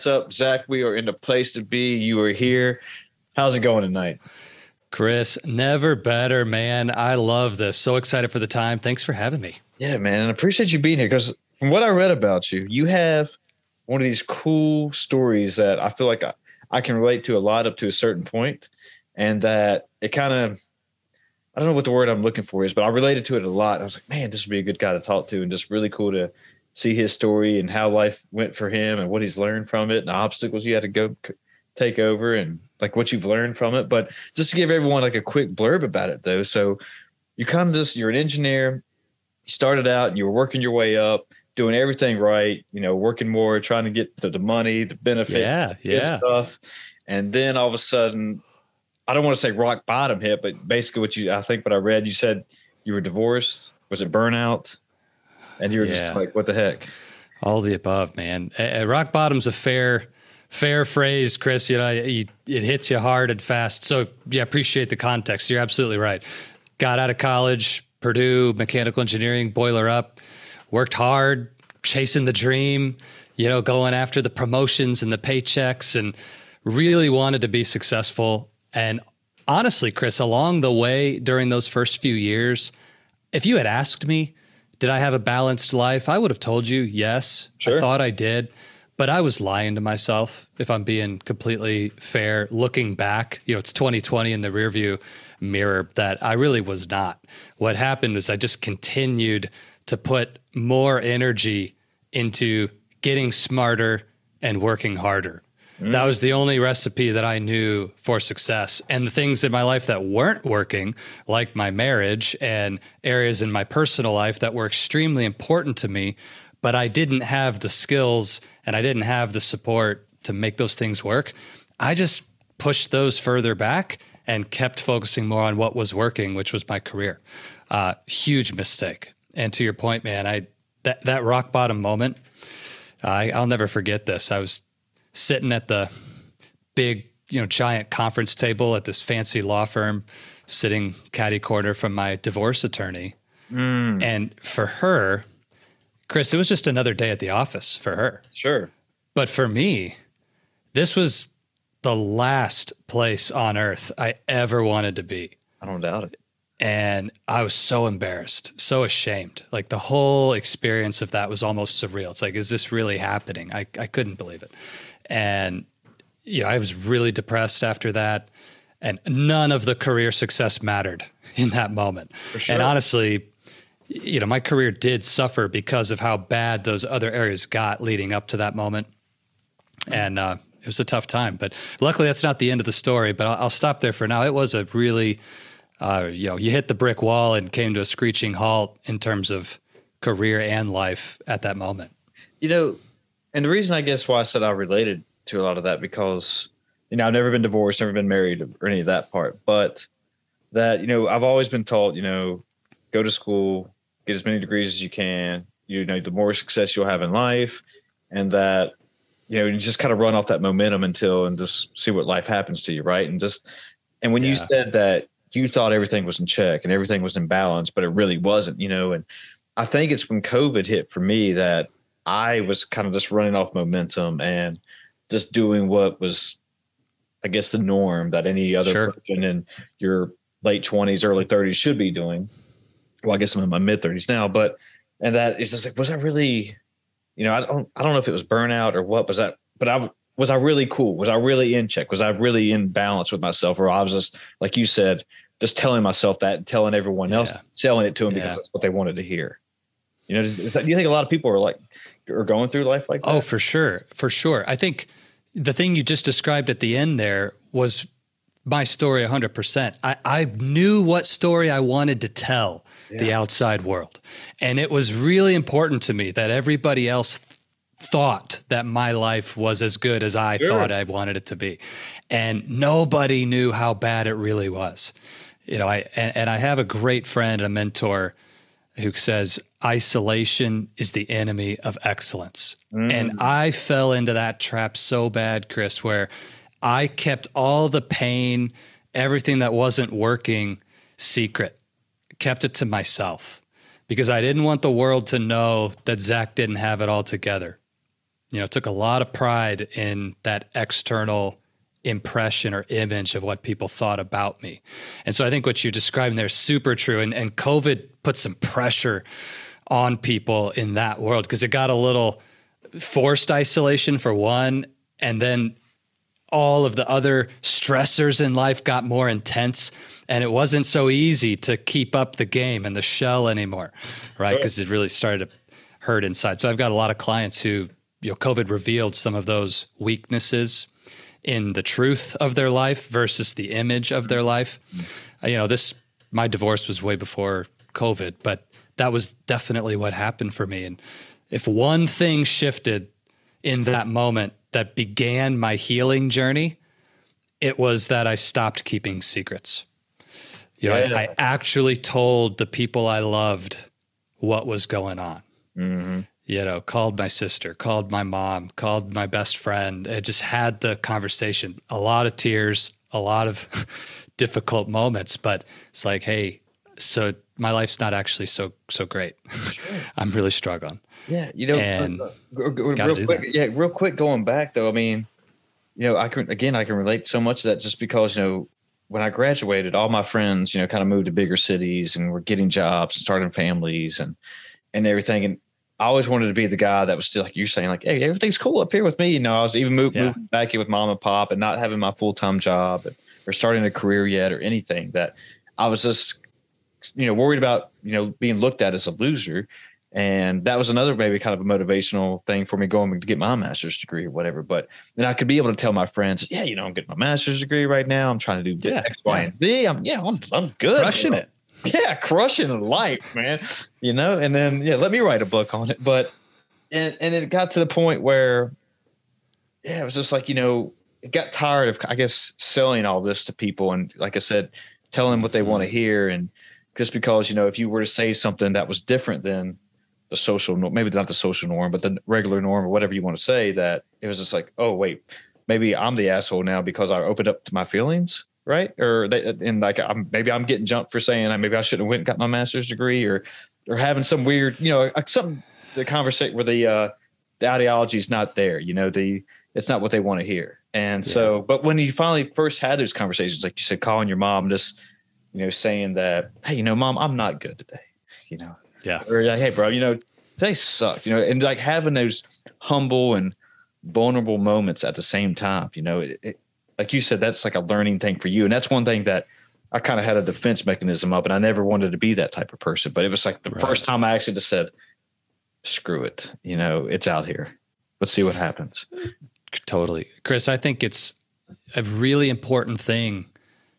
Here we go. That's up, Zach. We are in the place to be. You are here. How's it going tonight? Chris, never better, man. I love this. So excited for the time. Thanks for having me. Yeah, man. And I appreciate you being here because from what I read about you, you have one of these cool stories that I feel like I, I can relate to a lot up to a certain point, and that it kind of I don't know what the word I'm looking for is, but I related to it a lot. I was like, man, this would be a good guy to talk to, and just really cool to see his story and how life went for him and what he's learned from it and the obstacles you had to go take over and like what you've learned from it. But just to give everyone like a quick blurb about it though. So you kind of just, you're an engineer, you started out and you were working your way up, doing everything right, you know, working more, trying to get the, the money, the benefit, yeah, yeah. stuff. And then all of a sudden, I don't want to say rock bottom hit, but basically what you, I think what I read, you said you were divorced. Was it burnout? And you were yeah. just like, "What the heck?" All the above, man. Uh, rock bottom's a fair, fair phrase, Chris. You know, it, it hits you hard and fast. So, yeah, appreciate the context. You're absolutely right. Got out of college, Purdue, mechanical engineering, boiler up. Worked hard, chasing the dream. You know, going after the promotions and the paychecks, and really wanted to be successful. And honestly, Chris, along the way during those first few years, if you had asked me did I have a balanced life? I would have told you yes. Sure. I thought I did, but I was lying to myself if I'm being completely fair. Looking back, you know, it's 2020 in the rearview mirror that I really was not. What happened was I just continued to put more energy into getting smarter and working harder. That was the only recipe that I knew for success. And the things in my life that weren't working, like my marriage and areas in my personal life that were extremely important to me, but I didn't have the skills and I didn't have the support to make those things work. I just pushed those further back and kept focusing more on what was working, which was my career. Uh, huge mistake. And to your point, man, I that that rock bottom moment, I, I'll never forget this. I was sitting at the big, you know, giant conference table at this fancy law firm, sitting caddy corner from my divorce attorney. Mm. And for her, Chris, it was just another day at the office for her. Sure. But for me, this was the last place on earth I ever wanted to be. I don't doubt it. And I was so embarrassed, so ashamed. Like the whole experience of that was almost surreal. It's like, is this really happening? I, I couldn't believe it. And you know, I was really depressed after that. And none of the career success mattered in that moment. Sure. And honestly, you know, my career did suffer because of how bad those other areas got leading up to that moment. And uh, it was a tough time. But luckily, that's not the end of the story. But I'll, I'll stop there for now. It was a really, uh, you know, you hit the brick wall and came to a screeching halt in terms of career and life at that moment. You know, and the reason I guess why I said I related to a lot of that because you know I've never been divorced, never been married, or any of that part, but that you know I've always been taught you know go to school, get as many degrees as you can. You know, the more success you'll have in life, and that you know you just kind of run off that momentum until and just see what life happens to you, right? And just and when yeah. you said that you thought everything was in check and everything was in balance, but it really wasn't, you know, and I think it's when COVID hit for me that I was kind of just running off momentum and just doing what was, I guess, the norm that any other Sure. person in your late twenties, early thirties should be doing. Well, I guess I'm in my mid thirties now, but and that is just like, was I really, you know, I don't, I don't know if it was burnout or what was that, but I was I really cool? Was I really in check? Was I really in balance with myself, or I was just like you said, just telling myself that and telling everyone else, Yeah. selling it to them Yeah. because that's what they wanted to hear. You know, do you think a lot of people are like are going through life like oh, that? Oh, for sure. For sure. I think the thing you just described at the end there was my story 100%. I, I knew what story I wanted to tell the outside world. And it was really important to me that everybody else th- thought that my life was as good as I Sure. thought I wanted it to be. And nobody knew how bad it really was. You know, I and, and I have a great friend, and a mentor who says isolation is the enemy of excellence. Mm. And I fell into that trap so bad, Chris, where I kept all the pain, everything that wasn't working secret, kept it to myself because I didn't want the world to know that Zach didn't have it all together. You know, took a lot of pride in that external impression or image of what people thought about me. And so I think what you're describing there is super true. And, and COVID put some pressure on people in that world because it got a little forced isolation for one. And then all of the other stressors in life got more intense. And it wasn't so easy to keep up the game and the shell anymore, right? Because it really started to hurt inside. So I've got a lot of clients who, you know, COVID revealed some of those weaknesses in the truth of their life versus the image of their life. Uh, You know, this, my divorce was way before COVID, but that was definitely what happened for me. And if one thing shifted in that moment that began my healing journey, it was that I stopped keeping secrets. You know, Yeah. I, actually told the people I loved what was going on you know, called my sister, called my mom, called my best friend. I just had the conversation. A lot of tears, a lot of difficult moments, but it's like, hey, so my life's not actually so so great. I'm really struggling. Yeah, you know, And uh, uh, real quick, that. yeah, real quick going back though. I mean, you know, I can again, I can relate so much to that just because you know, when I graduated, all my friends, you know, kind of moved to bigger cities and were getting jobs, and starting families, and and everything. And I always wanted to be the guy that was still like you're saying, like, hey, everything's cool up here with me. You know, I was even moved, Yeah. moving back in with mom and pop and not having my full time job and, or starting a career yet or anything. That I was just, you know, worried about, you know, being looked at as a loser. And that was another maybe kind of a motivational thing for me going to get my master's degree or whatever. But then I could be able to tell my friends, yeah, you know, I'm getting my master's degree right now. I'm trying to do Yeah, X, Y, yeah. and Z. I'm yeah, I'm I'm good. Crushing bro. it. Yeah, crushing life, man. You know, and then yeah, let me write a book on it. But and and it got to the point where yeah, it was just like, you know, it got tired of I guess selling all this to people and like I said, telling them what they want to mm-hmm. hear and just because, you know, if you were to say something that was different than the social norm, maybe not the social norm, but the regular norm or whatever you want to say, that it was just like, oh wait, maybe I'm the asshole now because I opened up to my feelings, right? Or they, and like I'm maybe I'm getting jumped for saying I maybe I shouldn't have went and got my master's degree or or having some weird, you know, like some the conversation where the uh the ideology is not there, you know, the it's not what they want to hear. And so, but when you finally first had those conversations, like you said, calling your mom, just you know, saying that, hey, you know, mom, I'm not good today, you know, Yeah. or like, hey, bro, you know, they sucked, you know, and like having those humble and vulnerable moments at the same time, you know, it, it, like you said, that's like a learning thing for you, and that's one thing that I kind of had a defense mechanism up, and I never wanted to be that type of person, but it was like the Right. first time I actually just said, screw it, you know, it's out here, let's see what happens. Totally. Chris, I think it's a really important thing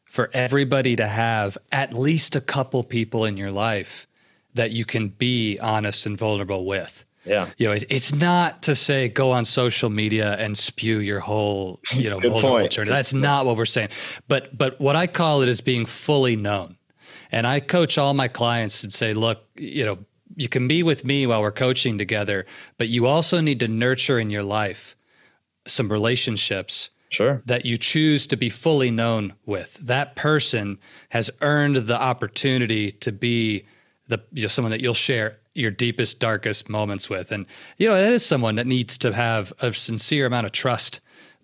for everybody to have at least a couple people in your life that you can be honest and vulnerable with. Yeah, You know, it- it's not to say go on social media and spew your whole, you know, vulnerable point. journey. That's not what we're saying. But but what I call it is being fully known. And I coach all my clients and say, look, you know, you can be with me while we're coaching together, but you also need to nurture in your life some relationships sure, that you choose to be fully known with. That person has earned the opportunity to be the you know, someone that you'll share your deepest, darkest moments with. And, you know, that is someone that needs to have a sincere amount of trust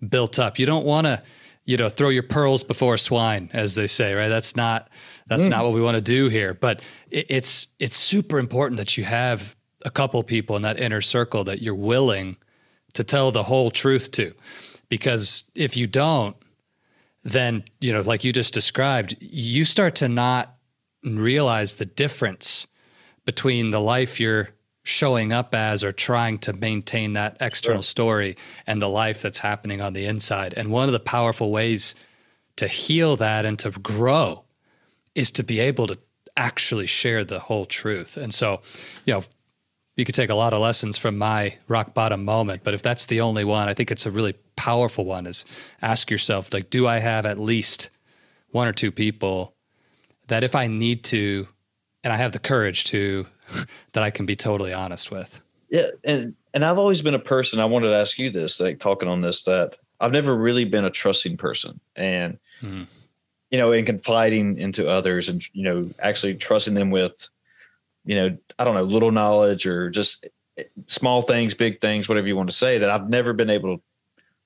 built up. You don't want to, you know, throw your pearls before swine, as they say, right? That's not, that's mm. not what we want to do here. But it, it's, it's super important that you have a couple people in that inner circle that you're willing to tell the whole truth to. Because if you don't, then, you know, like you just described, you start to not realize the difference between the life you're showing up as or trying to maintain that external sure. story and the life that's happening on the inside. And one of the powerful ways to heal that and to grow is to be able to actually share the whole truth. And so, you know, you could take a lot of lessons from my rock bottom moment, but if that's the only one, I think it's a really powerful one is ask yourself like do I have at least one or two people that if I need to and I have the courage to that I can be totally honest with. Yeah, and and I've always been a person. I wanted to ask you this, like talking on this, that I've never really been a trusting person, and mm. you know, in confiding into others, and you know, actually trusting them with, you know, I don't know, little knowledge or just small things, big things, whatever you want to say. That I've never been able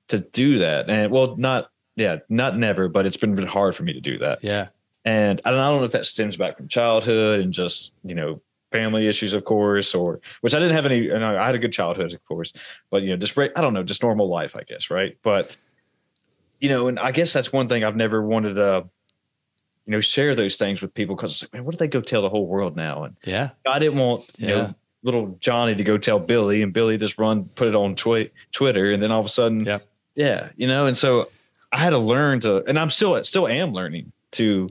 to do that, and well, not yeah, not never, but it's been, been hard for me to do that. Yeah, and I don't, I don't know if that stems back from childhood and just, you know, family issues, of course, or which I didn't have any, and I had a good childhood, of course, but, you know, just, I don't know, just normal life, I guess. Right. But, you know, and I guess that's one thing I've never wanted to, you know, share those things with people because like, man, what do they go tell the whole world now? And yeah, I didn't want, you yeah. know, little Johnny to go tell Billy and Billy just run, put it on twi- Twitter. And then all of a sudden, yeah, yeah, you know, and so I had to learn to, and I'm still, still am learning to,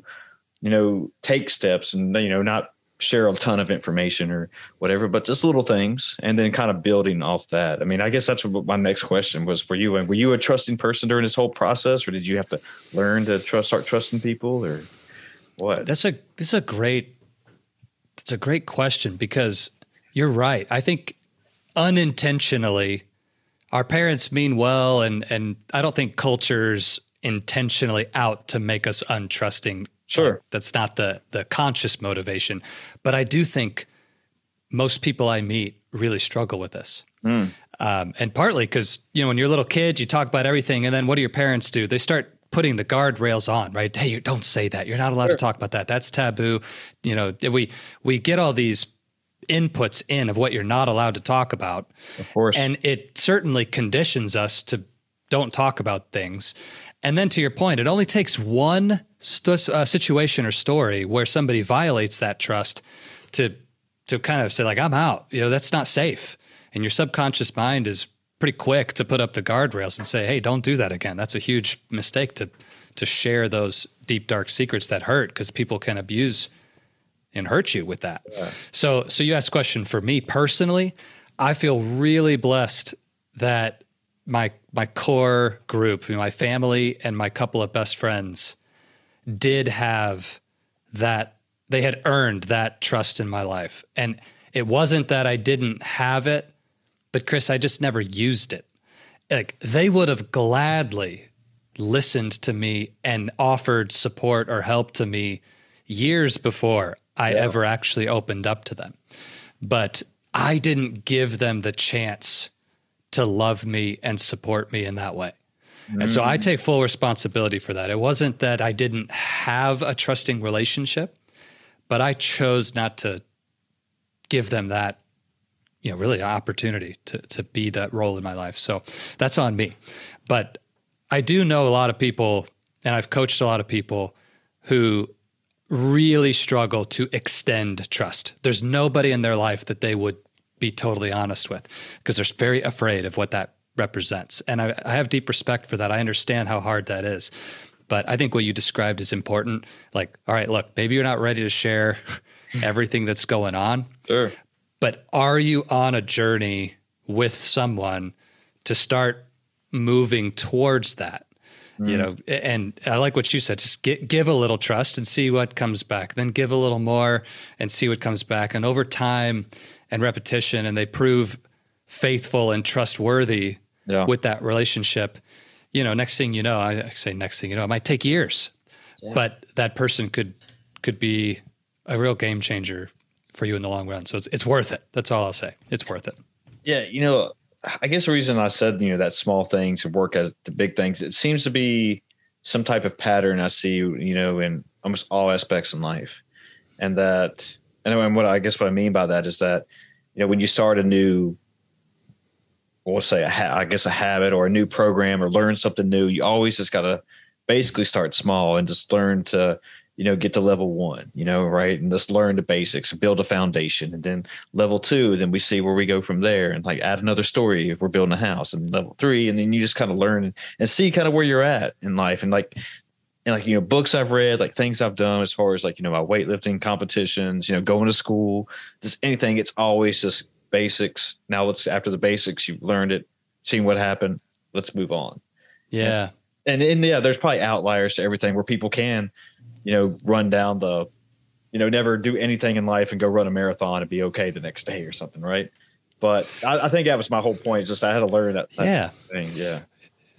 you know, take steps and, you know, not share a ton of information or whatever, but just little things and then kind of building off that. I mean, I guess that's what my next question was for you. And were you a trusting person during this whole process or did you have to learn to trust, start trusting people or what? That's a, this is a great, it's a great question because you're right. I think unintentionally our parents mean well and, and I don't think cultures intentionally out to make us untrusting Sure. that's not the the conscious motivation, but I do think most people I meet really struggle with this. Mm. Um, and partly because you know when you're a little kid, you talk about everything, and then what do your parents do? They start putting the guardrails on, right? Hey, you don't say that. You're not allowed sure. to talk about that. That's taboo. You know, we we get all these inputs in of what you're not allowed to talk about. Of course. And it certainly conditions us to don't talk about things. And then to your point, it only takes one st- uh, situation or story where somebody violates that trust to to kind of say like I'm out. You know, that's not safe. And your subconscious mind is pretty quick to put up the guardrails and say, "Hey, don't do that again." That's a huge mistake to to share those deep dark secrets that hurt because people can abuse and hurt you with that. Yeah. So so you asked a question for me personally, I feel really blessed that my my core group, my family and my couple of best friends did have that they had earned that trust in my life. And it wasn't that I didn't have it, but Chris, I just never used it. Like they would have gladly listened to me and offered support or help to me years before I yeah. ever actually opened up to them. But I didn't give them the chance to love me and support me in that way. And so I mm-hmm. take full responsibility for that. It wasn't that I didn't have a trusting relationship, but I chose not to give them that, you know, really opportunity to to be that role in my life. So that's on me. But I do know a lot of people and I've coached a lot of people who really struggle to extend trust. There's nobody in their life that they would be totally honest with because they're very afraid of what that represents. And I, I have deep respect for that. I understand how hard that is. But I think what you described is important. Like, all right, look, maybe you're not ready to share everything that's going on. Sure. But are you on a journey with someone to start moving towards that? Mm. You know, and I like what you said. Just get, give a little trust and see what comes back. Then give a little more and see what comes back. And over time and repetition, and they prove faithful and trustworthy yeah. with that relationship, you know, next thing you know, I say next thing you know, it might take years, yeah. but that person could could be a real game changer for you in the long run. So it's it's worth it. That's all I'll say. It's worth it. Yeah, you know, I guess the reason I said you know that small things work as the big things, it seems to be some type of pattern I see, you know, in almost all aspects in life, and that and what I guess what I mean by that is that you know when you start a new we'll say ha- I guess a habit or a new program or learn something new, you always just got to basically start small and just learn to you know get to level one you know right? And just learn the basics build a foundation. And then level two then we see where we go from there and like add another story if we're building a house and level three. And then you just kind of learn and see kind of where you're at in life. And like and like you know books i've read like things i've done as far as like you know my weightlifting competitions you know going to school just anything it's always just basics. Now let's after the basics you've learned it seen what happened let's move on. Yeah. and, and, and yeah there's probably outliers to everything where people can you know run down the you know never do anything in life and go run a marathon and be okay the next day or something right? But i, I think that was my whole point is just i had to learn that, that yeah. thing yeah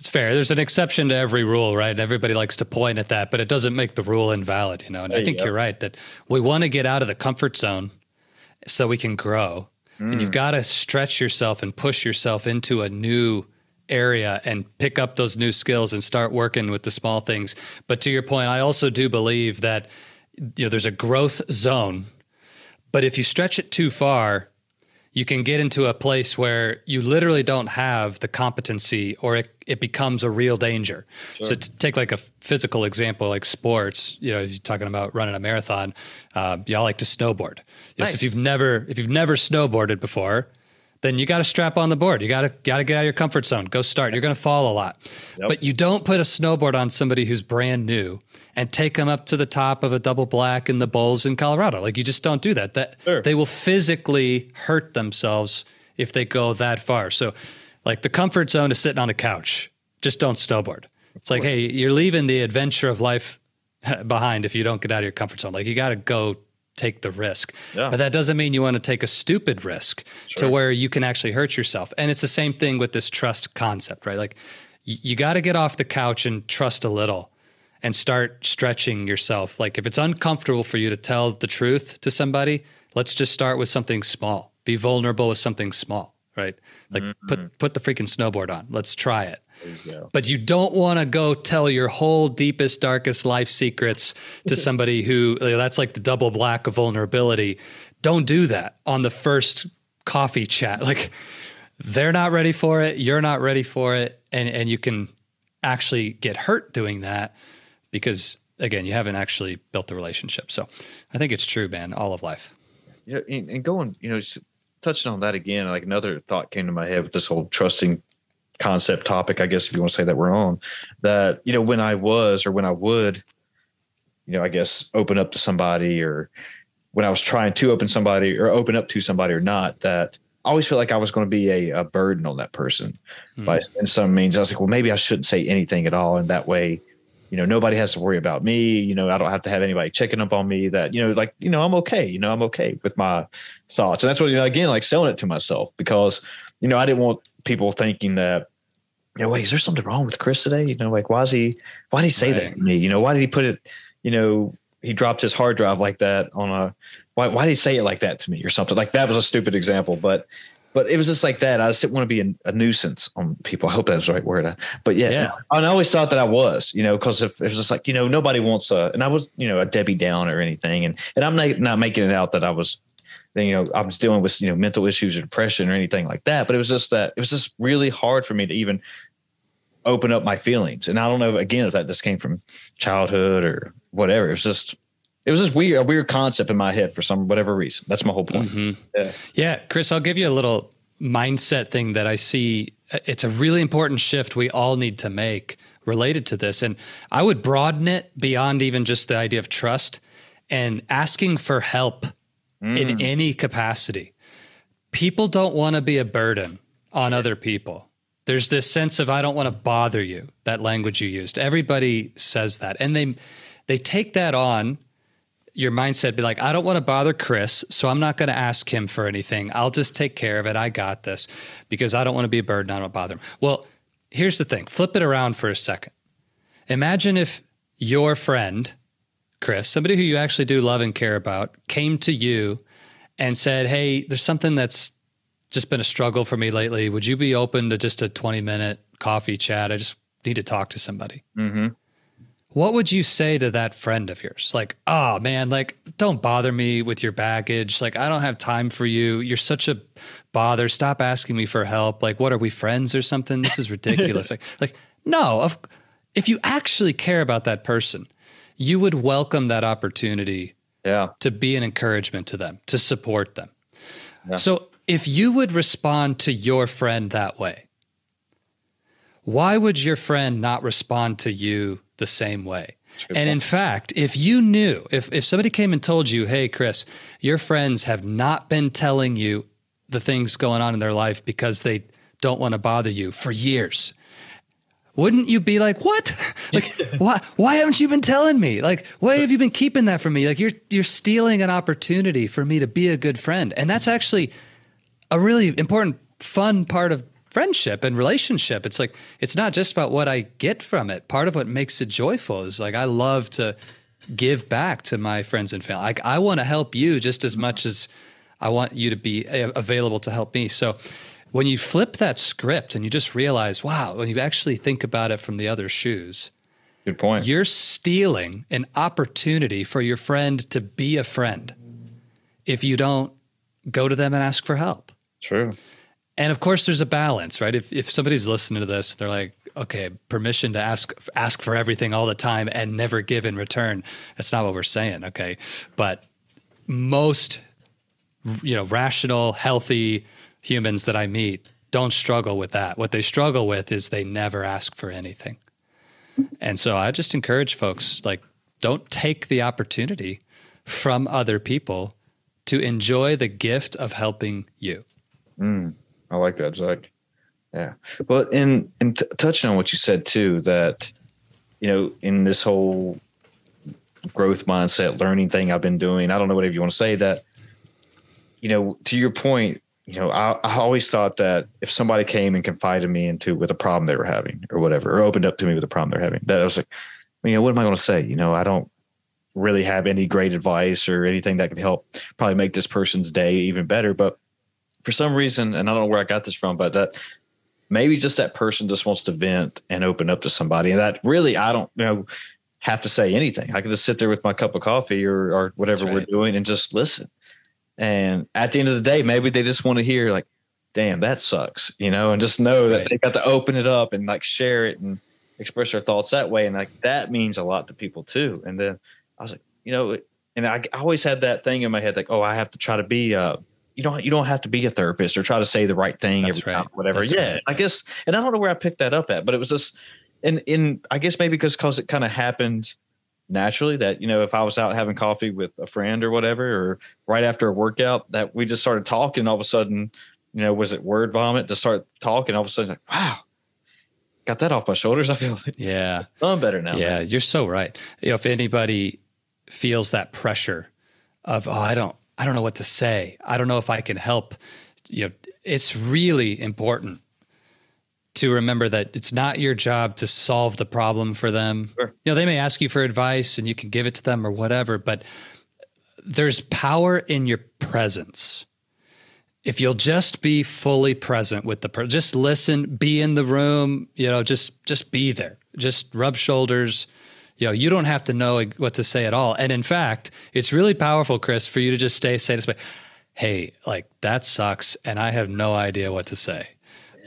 it's fair. There's an exception to every rule, right? Everybody likes to point at that, but it doesn't make the rule invalid, you know. And there I think you are right that we want to get out of the comfort zone so we can grow. Mm. And you've mm. got to stretch yourself and push yourself into a new area and pick up those new skills and start working with the small things. But to your point, I also do believe that you know there's a growth zone, but if you stretch it too far, you can get into a place where you literally don't have the competency or it, it becomes a real danger. Sure. So take like a physical example, like sports, you know, you're talking about running a marathon, uh, y'all like to snowboard. Yes, nice. if you've never, if you've never snowboarded before, then you got to strap on the board. You got to got to get out of your comfort zone. Go start. You're going to fall a lot. Yep. But you don't put a snowboard on somebody who's brand new and take them up to the top of a double black in the bowls in Colorado. Like you just don't do that. That sure. they will physically hurt themselves if they go that far. So like the comfort zone is sitting on a couch. Just don't snowboard. It's like, hey, you're leaving the adventure of life behind if you don't get out of your comfort zone. Like you got to go take the risk. Yeah. But that doesn't mean you want to take a stupid risk sure. to where you can actually hurt yourself. And it's the same thing with this trust concept, right? Like you, you got to get off the couch and trust a little and start stretching yourself. Like if it's uncomfortable for you to tell the truth to somebody, let's just start with something small. Be vulnerable with something small, right? Like mm-hmm. put put the freaking snowboard on. Let's try it. You but you don't want to go tell your whole deepest, darkest life secrets to somebody who that's like the double black of vulnerability. Don't do that on the first coffee chat. Like they're not ready for it, you're not ready for it, and and you can actually get hurt doing that because again, you haven't actually built the relationship. So I think it's true, man, all of life. Yeah, and going, you know, touching on that again, like another thought came to my head with this whole trusting concept topic, I guess if you want to say that we're on, that, you know, when I was or when I would, you know, I guess open up to somebody or when I was trying to open somebody or open up to somebody or not, that I always feel like I was going to be a, a burden on that person mm. by in some means. I was like, well, maybe I shouldn't say anything at all. And that way, you know, nobody has to worry about me. You know, I don't have to have anybody checking up on me that, you know, like, you know, I'm okay. You know, I'm okay with my thoughts. And that's what, you know, again, like selling it to myself because, you know, I didn't want people thinking that, you know, wait, is there something wrong with Chris today? You know, like, why is he, why did he say right. that to me? You know, why did he put it, you know, he dropped his hard drive like that on a, why, why did he say it like that to me or something? Like that was a stupid example, but, but it was just like that. I just didn't want to be a, a nuisance on people. I hope that's the right word. But yeah, yeah. and I always thought that I was, you know, because if it was just like, you know, nobody wants a, and I was, you know, a Debbie Down or anything. And, and I'm not, not making it out that I was you know, I was dealing with, you know, mental issues or depression or anything like that. But it was just that it was just really hard for me to even open up my feelings. And I don't know, again, if that just came from childhood or whatever. It was just, it was just weird, a weird concept in my head for some, whatever reason. That's my whole point. Mm-hmm. Yeah. yeah. Chris, I'll give you a little mindset thing that I see. It's a really important shift we all need to make related to this. And I would broaden it beyond even just the idea of trust and asking for help mm. in any capacity. People don't want to be a burden on other people. There's this sense of I don't want to bother you, that language you used. Everybody says that. And they they take that on your mindset be like I don't want to bother Chris, so I'm not going to ask him for anything. I'll just take care of it. I got this because I don't want to be a burden. I don't bother him. Well, here's the thing. Flip it around for a second. Imagine if your friend Chris, somebody who you actually do love and care about, came to you and said, Hey, there's something that's just been a struggle for me lately. Would you be open to just a 20 minute coffee chat? I just need to talk to somebody. Mm-hmm. What would you say to that friend of yours? Like, oh man, like, don't bother me with your baggage. Like, I don't have time for you. You're such a bother. Stop asking me for help. Like, what are we friends or something? This is ridiculous. like, like, no, if, if you actually care about that person, you would welcome that opportunity Yeah. to be an encouragement to them, to support them. Yeah. So if you would respond to your friend that way, why would your friend not respond to you the same way? And in fact, if you knew, if, if somebody came and told you, hey, Chris, your friends have not been telling you the things going on in their life because they don't want to bother you for years, wouldn't you be like, what? Like, why, why haven't you been telling me? Like, why have you been keeping that from me? Like, you're, you're stealing an opportunity for me to be a good friend. And that's actually a really important, fun part of friendship and relationship. It's like, it's not just about what I get from it. Part of what makes it joyful is like, I love to give back to my friends and family. Like, I want to help you just as much as I want you to be eh, available to help me. So, when you flip that script and you just realize, wow, when you actually think about it from the other shoes, Good point. you're stealing an opportunity for your friend to be a friend if you don't go to them and ask for help. True. And of course, there's a balance, right? If if somebody's listening to this, they're like, okay, permission to ask ask for everything all the time and never give in return. That's not what we're saying, okay? But most, you know, rational, healthy humans that I meet don't struggle with that. What they struggle with is they never ask for anything. And so I just encourage folks like, don't take the opportunity from other people to enjoy the gift of helping you. Mm. I like that, Zach. Yeah. Well, in in t- touching on what you said too, that you know, in this whole growth mindset, learning thing I've been doing, I don't know whatever you want to say. That you know, to your point, you know, I, I always thought that if somebody came and confided me into with a problem they were having or whatever, or opened up to me with a problem they're having, that I was like, you know, what am I going to say? You know, I don't really have any great advice or anything that can help probably make this person's day even better, but for some reason, and I don't know where I got this from, but that maybe just that person just wants to vent and open up to somebody. And that really, I don't you know have to say anything. I can just sit there with my cup of coffee or, or whatever That's we're doing and just listen. And at the end of the day, maybe they just want to hear like, damn, that sucks, you know, and just know that they got to open it up and like share it and express their thoughts that way. And like that means a lot to people too. And then I was like, you know, and I, I always had that thing in my head, like, oh, I have to try to be uh you don't you don't have to be a therapist or try to say the right thing That's every right. time, whatever. That's yeah, right. I guess, and I don't know where I picked that up at, but it was just, and in I guess maybe because because it kind of happened naturally that you know if I was out having coffee with a friend or whatever, or right after a workout, that we just started talking. All of a sudden, you know, was it word vomit to start talking? All of a sudden, like, wow, got that off my shoulders. I feel like Yeah. I'm better now. Yeah, man. you're so right. You know, if anybody feels that pressure of, oh, I don't, I don't know what to say. I don't know if I can help. You know, it's really important to remember that it's not your job to solve the problem for them. Sure. You know, they may ask you for advice and you can give it to them or whatever, but there's power in your presence. If you'll just be fully present with the person, just listen, be in the room, you know, just just be there. Just rub shoulders. You know, you don't have to know what to say at all. And in fact, it's really powerful, Chris, for you to just stay say hey, like that sucks, and I have no idea what to say.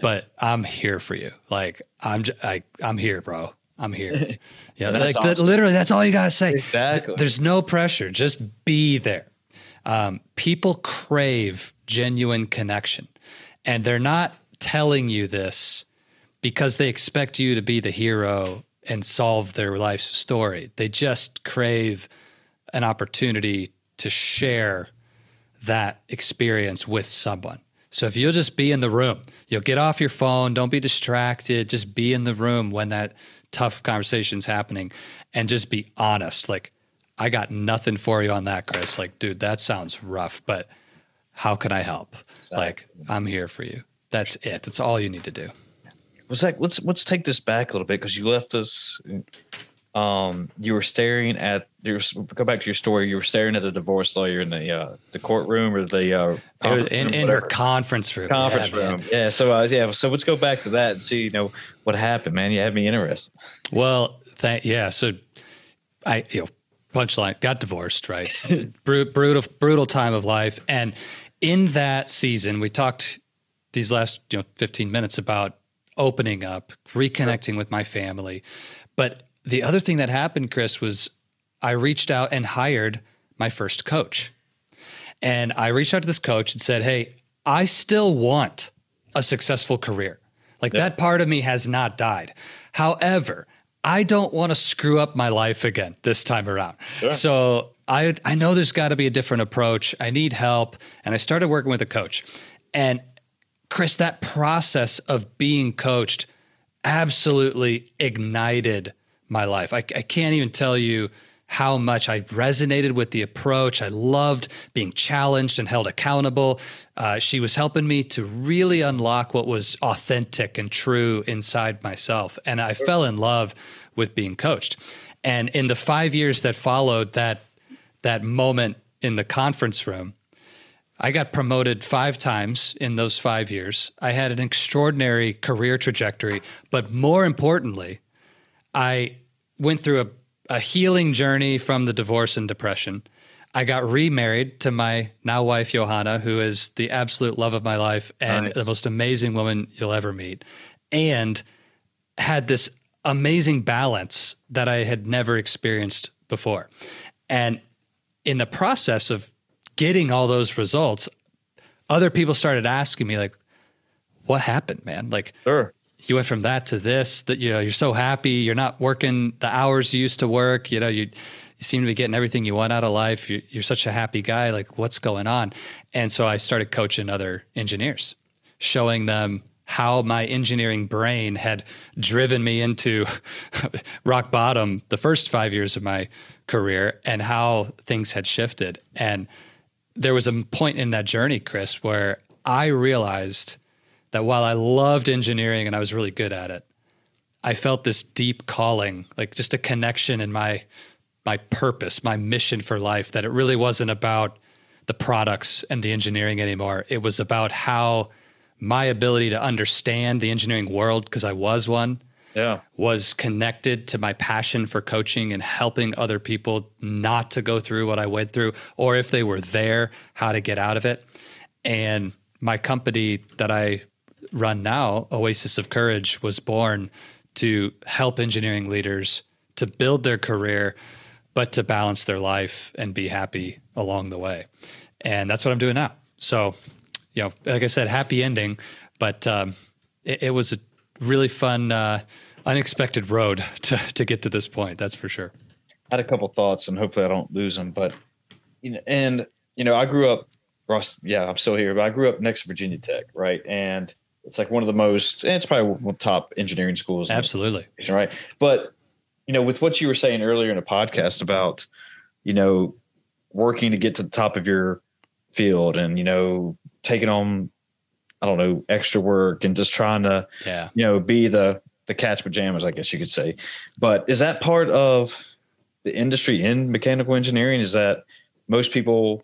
But I'm here for you. Like I'm j- I, I'm here, bro. I'm here. Yeah, That's like that, literally that's all you gotta say. Exactly. There's no pressure. Just be there. Um, people crave genuine connection, and they're not telling you this because they expect you to be the hero and solve their life's story. They just crave an opportunity to share that experience with someone. So if you'll just be in the room, you'll get off your phone, don't be distracted, just be in the room when that tough conversation's happening and just be honest. Like, I got nothing for you on that, Chris. Like, dude, that sounds rough, but how can I help? Like, I'm here for you. That's it. That's all you need to do. Was that let's let's take this back a little bit because you left us um, you were staring at your go back to your story. You were staring at a divorce lawyer in the uh, the courtroom or the uh, in, in her conference room. Conference yeah, room. Man. Yeah. So uh, yeah. So let's go back to that and see. You know what happened, man. You had me interested. Well, thank yeah. So I you know punchline got divorced. Right. brutal brutal time of life. And in that season, we talked these last you know 15 minutes about opening up, reconnecting sure. with my family, but the other thing that happened, Chris, was I reached out and hired my first coach. And I reached out to this coach and said, Hey, I still want a successful career. Like yeah. that part of me has not died. However, I don't want to screw up my life again this time around. Sure. So I I know there's got to be a different approach. I need help. And I started working with a coach. And Chris, that process of being coached absolutely ignited my life. I, I can't even tell you how much I resonated with the approach. I loved being challenged and held accountable. Uh, she was helping me to really unlock what was authentic and true inside myself. And I fell in love with being coached. And in the five years that followed that, that moment in the conference room, I got promoted five times in those five years. I had an extraordinary career trajectory, but more importantly, I went through a, a healing journey from the divorce and depression. I got remarried to my now wife, Johanna, who is the absolute love of my life and nice. the most amazing woman you'll ever meet. And had this amazing balance that I had never experienced before. And in the process of getting all those results, other people started asking me, like, what happened, man? Like, sure. you went from that to this that you know you're so happy. You're not working the hours you used to work. You know you you seem to be getting everything you want out of life. You're, you're such a happy guy. Like what's going on? And so i started coaching other engineers showing them how my engineering brain had driven me into rock bottom the first five years of my career and how things had shifted. And there was a point in that journey chris where i realized that while I loved engineering and I was really good at it, I felt this deep calling, like just a connection in my my purpose, my mission for life that it really wasn't about the products and the engineering anymore. It was about how my ability to understand the engineering world because I was one yeah. was connected to my passion for coaching and helping other people not to go through what I went through or if they were there how to get out of it. And my company that I run now, Oasis of Courage, was born to help engineering leaders to build their career, but to balance their life and be happy along the way. And that's what I'm doing now. So, you know, like I said, happy ending, but um, it, it, was a really fun, uh, unexpected road to, to get to this point. That's for sure. I had a couple thoughts, and hopefully I don't lose them. But you know, and you know, I grew up. Ross, yeah, I'm still here, but I grew up next to Virginia Tech, right? And it's like one of the most, and it's probably one of the top engineering schools. Absolutely. Right. But, you know, with what you were saying earlier in a podcast about, you know, working to get to the top of your field and, you know, taking on, I don't know, extra work and just trying to, yeah. you know, be the, the cat's pajamas, I guess you could say. But is that part of the industry in mechanical engineering? Is that most people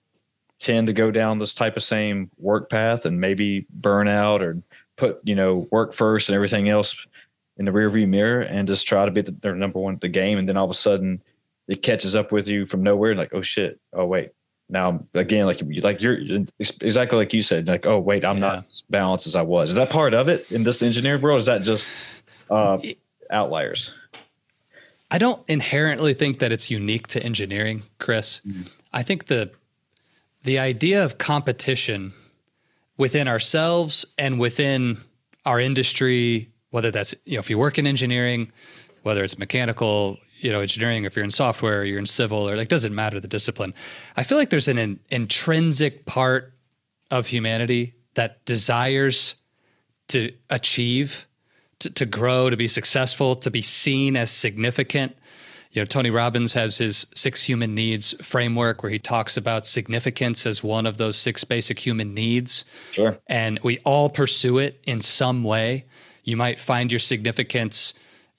tend to go down this type of same work path and maybe burn out or put you know work first and everything else in the rearview mirror and just try to be the, their number one at the game, and then all of a sudden it catches up with you from nowhere. Like, oh shit, oh wait, now again, like like you're exactly like you said, like oh wait, I'm yeah. not as balanced as I was. Is that part of it in this engineering world? is that just uh, outliers? I don't inherently think that it's unique to engineering, Chris. Mm. I think the the idea of competition within ourselves and within our industry, whether that's, you know, if you work in engineering, whether it's mechanical, you know, engineering, if you're in software, or you're in civil, or like doesn't matter the discipline. I feel like there's an, an intrinsic part of humanity that desires to achieve, to, to grow, to be successful, to be seen as significant. You know tony robbins has his six human needs framework where he talks about significance as one of those six basic human needs. Sure. and we all pursue it in some way. You might find your significance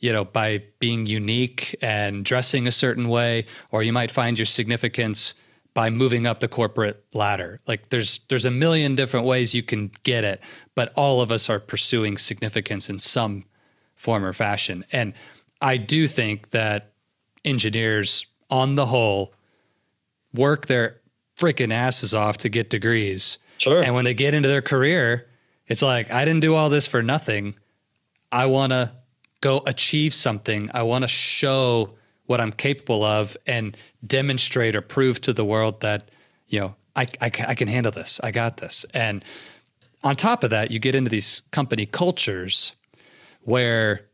you know, by being unique and dressing a certain way, or you might find your significance by moving up the corporate ladder. Like there's there's a million different ways you can get it, but all of us are pursuing significance in some form or fashion. And I do think that engineers on the whole work their freaking asses off to get degrees. Sure. And when they get into their career, it's like I didn't do all this for nothing. I want to go achieve something. I want to show what I'm capable of and demonstrate or prove to the world that, you know, I, I, I can handle this. I got this. And on top of that, you get into these company cultures where,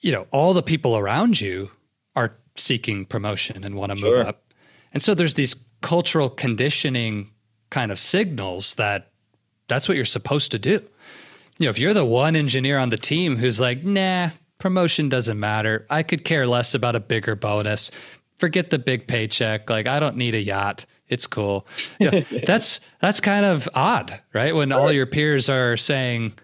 you know, all the people around you are seeking promotion and want to move Sure. up. And so there's these cultural conditioning kind of signals that that's what you're supposed to do. You know, if you're the one engineer on the team who's like, nah, promotion doesn't matter. I could care less about a bigger bonus. Forget the big paycheck. Like, I don't need a yacht. It's cool. You know, that's that's kind of odd, right? When all your peers are saying,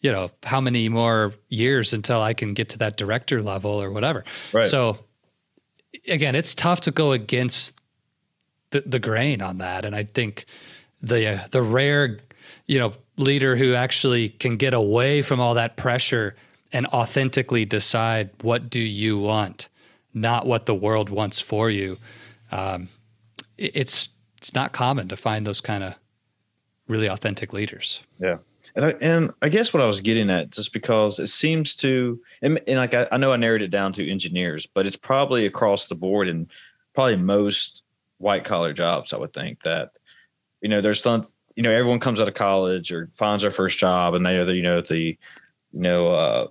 you know, how many more years until I can get to that director level or whatever. Right. So again, it's tough to go against the, the grain on that. And I think the uh, the rare, you know, leader who actually can get away from all that pressure and authentically decide what do you want, not what the world wants for you. Um, it- it's it's not common to find those kind of really authentic leaders. Yeah. And I, and I guess what I was getting at, just because it seems to, and, and like I, I know I narrowed it down to engineers, but it's probably across the board and probably most white collar jobs. I would think that, you know, there's some, you know, everyone comes out of college or finds their first job, and they are the, you know, the, you know, uh,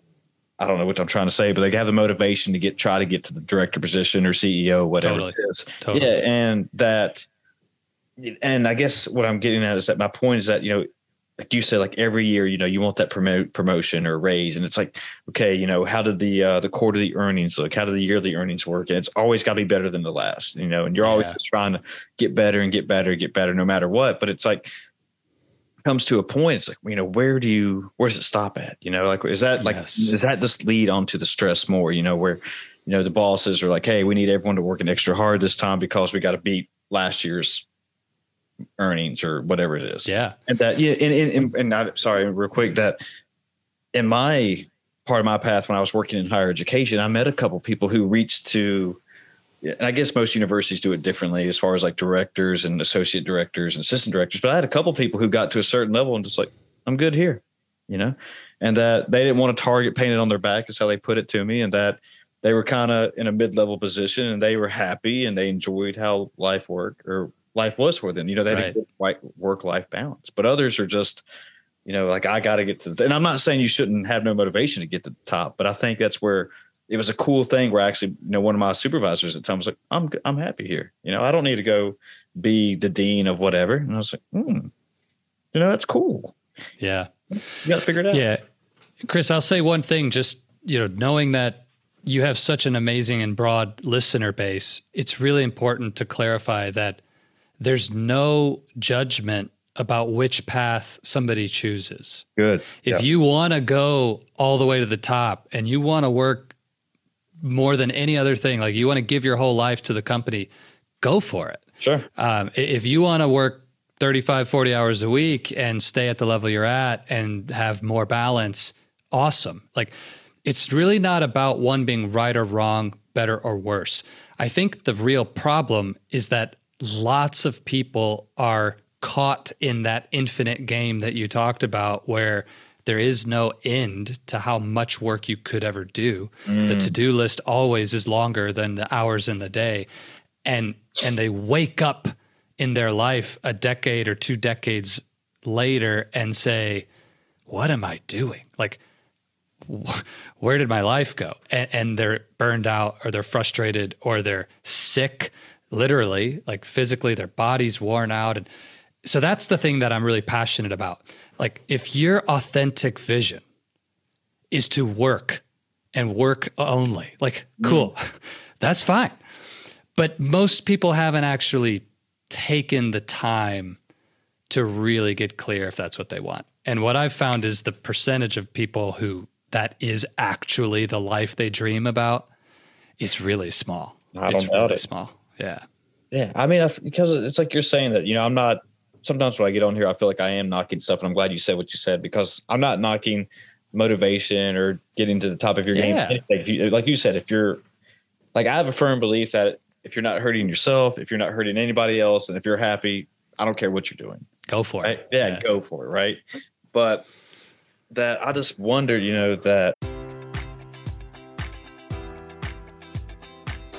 I don't know what I'm trying to say, but they have the motivation to get try to get to the director position or CEO, whatever Totally. it is. Totally. Yeah, and that, and I guess what I'm getting at is that my point is that you know, like you said, like every year, you know, you want that promote promotion or raise, and it's like, okay, you know, how did the uh, the quarterly earnings look? How did the yearly earnings work? And it's always got to be better than the last, you know, and you're always Yeah. just trying to get better and get better, and get better, no matter what. But it's like comes to a point, it's like, you know, where do you where does it stop at? You know, like is that like Yes. does that this lead on to the stress more? You know, where you know the bosses are like, hey, we need everyone to work an extra hard this time because we got to beat last year's earnings or whatever it is. Yeah. And that, yeah, and and, and, and I, sorry, real quick, that in my part of my path when I was working in higher education, I met a couple people who reached to, and I guess most universities do it differently as far as like directors and associate directors and assistant directors. But I had a couple people who got to a certain level and just like, I'm good here, you know, and that they didn't want a target painted on their back, is how they put it to me, and that they were kind of in a mid-level position and they were happy and they enjoyed how life worked or life was for them. You know, they had Right. a good work-life balance. But others are just, you know, like I got to get to. The, and I'm not saying you shouldn't have no motivation to get to the top, but I think that's where it was a cool thing. Where actually, you know, one of my supervisors at the time was like, "I'm I'm happy here. You know, I don't need to go be the dean of whatever." And I was like, "Hmm, you know, that's cool. Yeah. You got to figure it out." Yeah. Chris, I'll say one thing just, you know, knowing that you have such an amazing and broad listener base, it's really important to clarify that there's no judgment about which path somebody chooses. Good. If Yeah. you want to go all the way to the top and you want to work more than any other thing, like you want to give your whole life to the company, go for it. Sure. Um, if you want to work 35, 40 hours a week and stay at the level you're at and have more balance, awesome. Like it's really not about one being right or wrong, better or worse. I think the real problem is that lots of people are caught in that infinite game that you talked about where there is no end to how much work you could ever do. The mm. to-do list always is longer than the hours in the day. And and they wake up in their life a decade or two decades later and say, "What am I doing?" Like wh- where did my life go? And, and they're burned out or they're frustrated or they're sick, literally, like physically, their body's worn out. And so that's the thing that I'm really passionate about. Like, if your authentic vision is to work and work only, like, mm-hmm. cool, that's fine. But most people haven't actually taken the time to really get clear if that's what they want. And what I've found is the percentage of people who that is actually the life they dream about is really small. I it's don't doubt really it. small. Yeah. Yeah, I mean, because it's like you're saying that you know I'm not. Sometimes when I get on here, I feel like I am knocking stuff, and I'm glad you said what you said because I'm not knocking motivation or getting to the top of your Yeah. game. Like you, like you said, if you're like I have a firm belief that if you're not hurting yourself, if you're not hurting anybody else, and if you're happy, I don't care what you're doing. Go for Right? it. Yeah, go for it. Right. But that I just wondered, you know, that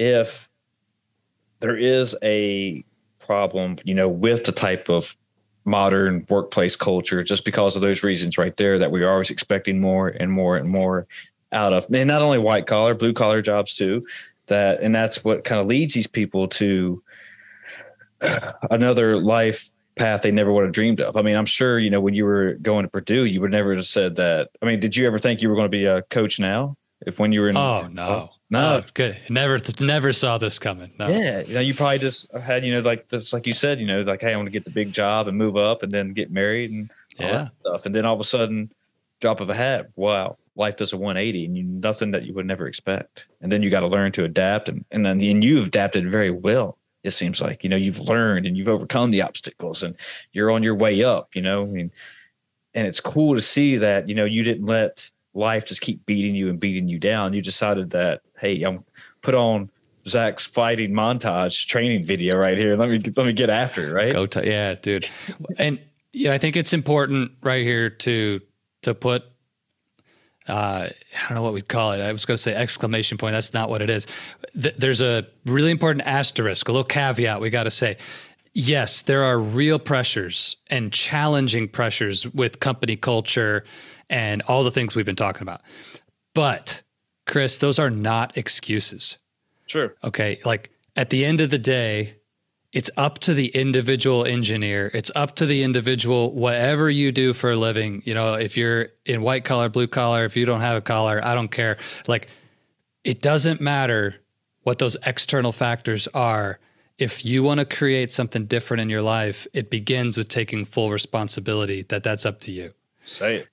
If there is a problem, you know, with the type of modern workplace culture, just because of those reasons right there, that we are always expecting more and more and more out of, and not only white collar, blue collar jobs too. That and that's what kind of leads these people to another life path they never would have dreamed of. I mean, I'm sure you know when you were going to Purdue, you would never have said that. I mean, did you ever think you were going to be a coach now? If when you were in, Oh no. No. Oh, good. Never never saw this coming. No. Yeah, you know, you probably just had, you know, like this, like you said, you know, like, hey, I want to get the big job and move up, and then get married and all Yeah. that stuff, and then all of a sudden, drop of a hat, wow, life does a 180, and you nothing that you would never expect, and then you got to learn to adapt, and and then and you've adapted very well. It seems like you know you've learned and you've overcome the obstacles, and you're on your way up. You know, I mean, and it's cool to see that you know you didn't let life just keep beating you and beating you down. You decided that, hey, I'm put on Zach's fighting montage training video right here. Let me let me get after it, right? Go to yeah, dude. And yeah, I think it's important right here to to put uh, I don't know what we'd call it. I was going to say exclamation point. That's not what it is. Th- there's a really important asterisk, a little caveat we got to say. Yes, there are real pressures and challenging pressures with company culture and all the things we've been talking about. But, Chris, those are not excuses. Sure. Okay. Like at the end of the day, it's up to the individual engineer. It's up to the individual, whatever you do for a living. You know, if you're in white collar, blue collar, if you don't have a collar, I don't care. Like it doesn't matter what those external factors are. If you want to create something different in your life, it begins with taking full responsibility that that's up to you. Say it.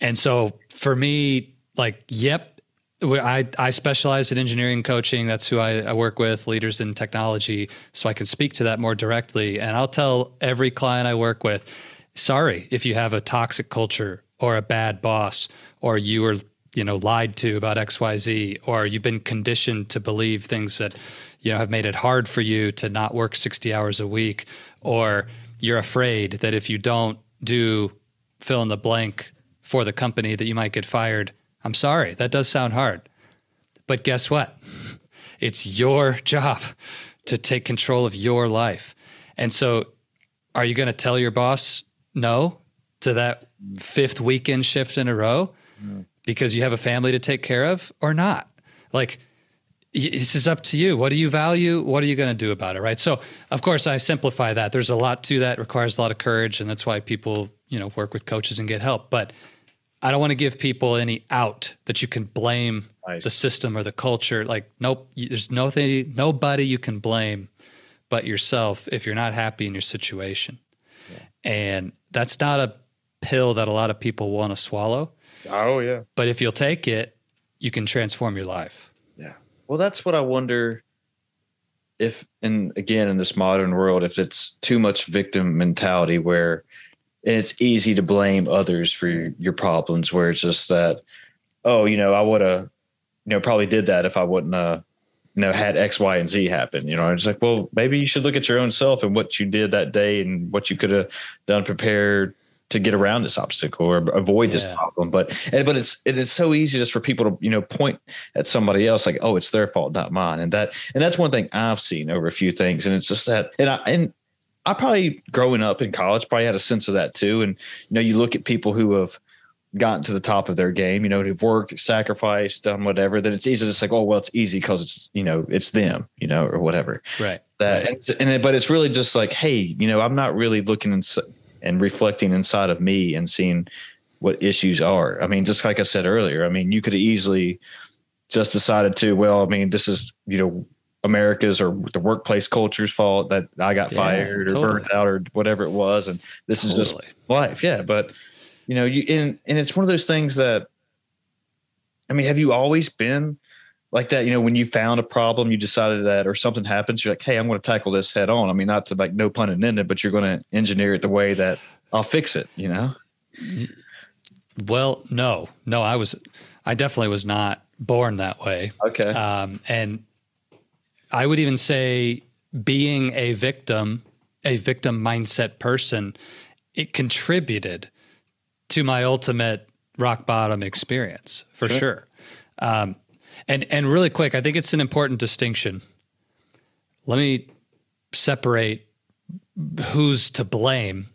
And so for me, like, yep, I, I specialize in engineering coaching. That's who I, I work with, leaders in technology. So I can speak to that more directly. And I'll tell every client I work with, sorry if you have a toxic culture or a bad boss, or you were, you know, lied to about XYZ, or you've been conditioned to believe things that, you know, have made it hard for you to not work 60 hours a week, or you're afraid that if you don't do fill in the blank for the company that you might get fired. I'm sorry, that does sound hard. But guess what? It's your job to take control of your life. And so, are you going to tell your boss no to that fifth weekend shift in a row mm-hmm. because you have a family to take care of or not? Like, this is up to you. What do you value? What are you going to do about it? Right. So, of course, I simplify that. There's a lot to that, requires a lot of courage. And that's why people, you know, work with coaches and get help. But I don't want to give people any out that you can blame Nice. the system or the culture. Like, nope, there's nothing, nobody you can blame but yourself if you're not happy in your situation. And that's not a pill that a lot of people want to swallow. Oh yeah. But if you'll take it, you can transform your life. Yeah. Well, that's what I wonder if, and again, in this modern world, if it's too much victim mentality where and it's easy to blame others for your, problems, where it's just that, oh, you know, I would have, you know, probably did that if I wouldn't, uh, you know, had X, Y, and Z happen. You know, it's like, well, maybe you should look at your own self and what you did that day and what you could have done prepared to get around this obstacle or avoid yeah. this problem. But but it's it's so easy just for people to you know point at somebody else like, oh, it's their fault, not mine. And that and that's one thing I've seen over a few things. And it's just that and I and I probably growing up in college probably had a sense of that too. And you know, you look at people who have gotten to the top of their game, you know, who've worked, sacrificed, done whatever, then it's easy to say, oh, well, it's easy because it's, you know, it's them, you know, or whatever. Right. That, right. And, and, but it's really just like, hey, you know, I'm not really looking and, and reflecting inside of me and seeing what issues are. I mean, just like I said earlier, I mean, you could easily just decided to, well, I mean, this is, you know, America's or the workplace culture's fault that I got yeah, fired or totally. burned out or whatever it was. And this totally. is just life. Yeah. But, you know, you and and it's one of those things that I mean, have you always been like that? You know, when you found a problem, you decided that, or something happens, you're like, hey, I'm going to tackle this head on. I mean, not to like no pun intended, but you're going to engineer it the way that I'll fix it. You know. Well, no, no, I was, I definitely was not born that way. Okay. Um, and I would even say being a victim, a victim mindset person, it contributed to my ultimate rock bottom experience for sure. sure. Um, and and really quick, I think it's an important distinction. Let me separate who's to blame,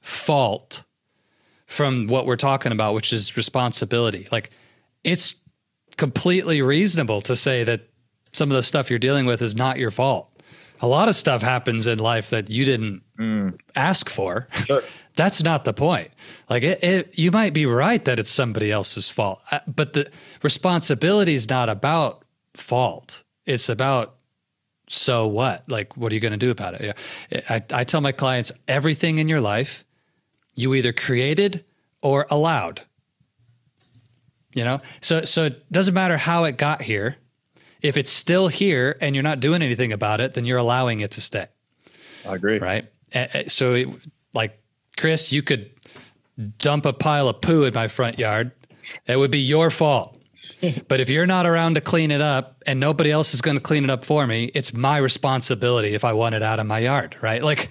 fault, from what we're talking about, which is responsibility. Like it's completely reasonable to say that some of the stuff you're dealing with is not your fault. A lot of stuff happens in life that you didn't mm. ask for. Sure. That's not the point. Like it, it, you might be right that it's somebody else's fault, uh, but the responsibility is not about fault. It's about so what? Like, what are you going to do about it? Yeah. I, I tell my clients everything in your life you either created or allowed. You know, so so it doesn't matter how it got here. If it's still here and you're not doing anything about it, then you're allowing it to stay. I agree. Right. So, it, like Chris, you could dump a pile of poo in my front yard. It would be your fault. but if you're not around to clean it up and nobody else is going to clean it up for me, it's my responsibility if I want it out of my yard, right? Like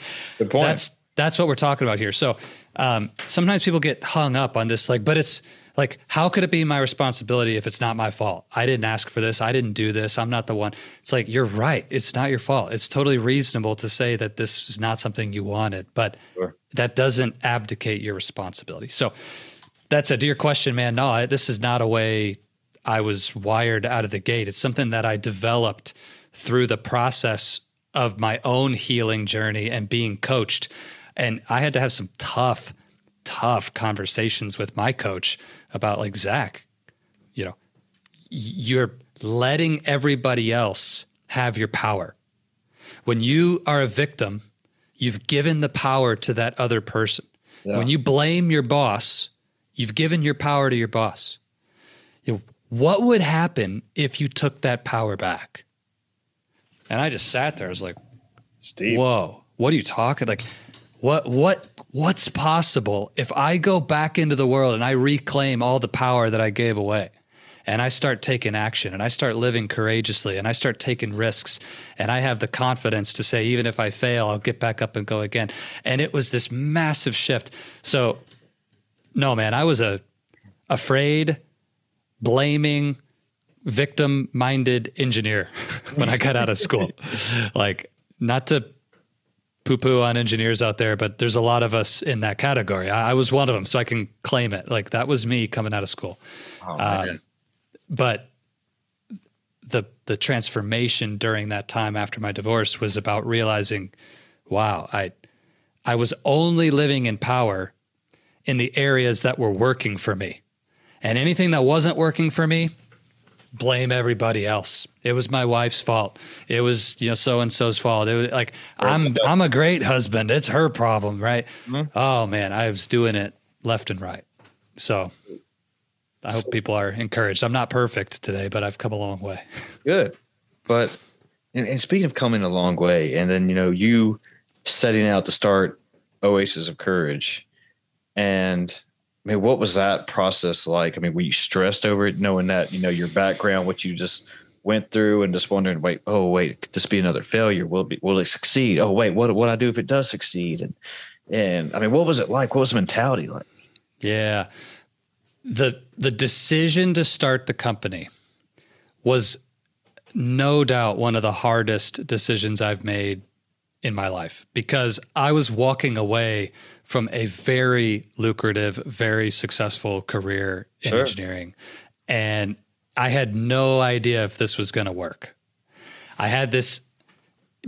that's that's what we're talking about here. So um, sometimes people get hung up on this, like, but it's like, how could it be my responsibility if it's not my fault? I didn't ask for this. I didn't do this. I'm not the one. It's like, you're right. It's not your fault. It's totally reasonable to say that this is not something you wanted, but sure. that doesn't abdicate your responsibility. So that's a dear question, man. No, I, this is not a way I was wired out of the gate. It's something that I developed through the process of my own healing journey and being coached. And I had to have some tough, tough conversations with my coach about like Zach, you know, you're letting everybody else have your power. When you are a victim, you've given the power to that other person. Yeah. When you blame your boss, you've given your power to your boss. You know, what would happen if you took that power back? And I just sat there. I was like, Steve. Whoa, what are you talking? Like, what what what's possible if I go back into the world and I reclaim all the power that I gave away? And I start taking action and I start living courageously and I start taking risks and I have the confidence to say even if I fail I'll get back up and go again. And it was this massive shift. So no man, I was a afraid, blaming, victim minded engineer when I got out of school. like not to poo poo on engineers out there, but there's a lot of us in that category. I, I, was one of them, so I can claim it. Like that was me coming out of school. Oh, um, but the the transformation during that time after my divorce was about realizing, wow, I I was only living in power in the areas that were working for me. And anything that wasn't working for me, blame everybody else. It was my wife's fault. It was, you know, so and so's fault. It was like I'm I'm a great husband. It's her problem, right? Mm-hmm. Oh man, I was doing it left and right. So I hope people are encouraged. I'm not perfect today, but I've come a long way. Good. But and, and speaking of coming a long way, and then you know, you setting out to start Oasis of Courage and I mean, what was that process like? I mean, were you stressed over it, knowing that you know your background, what you just went through, and just wondering, wait, oh wait, could this be another failure? Will it be? Will it succeed? Oh wait, what what I do if it does succeed? And and I mean, what was it like? What was the mentality like? Yeah, the the decision to start the company was no doubt one of the hardest decisions I've made in my life because I was walking away from a very lucrative, very successful career in sure. engineering. And I had no idea if this was going to work. I had this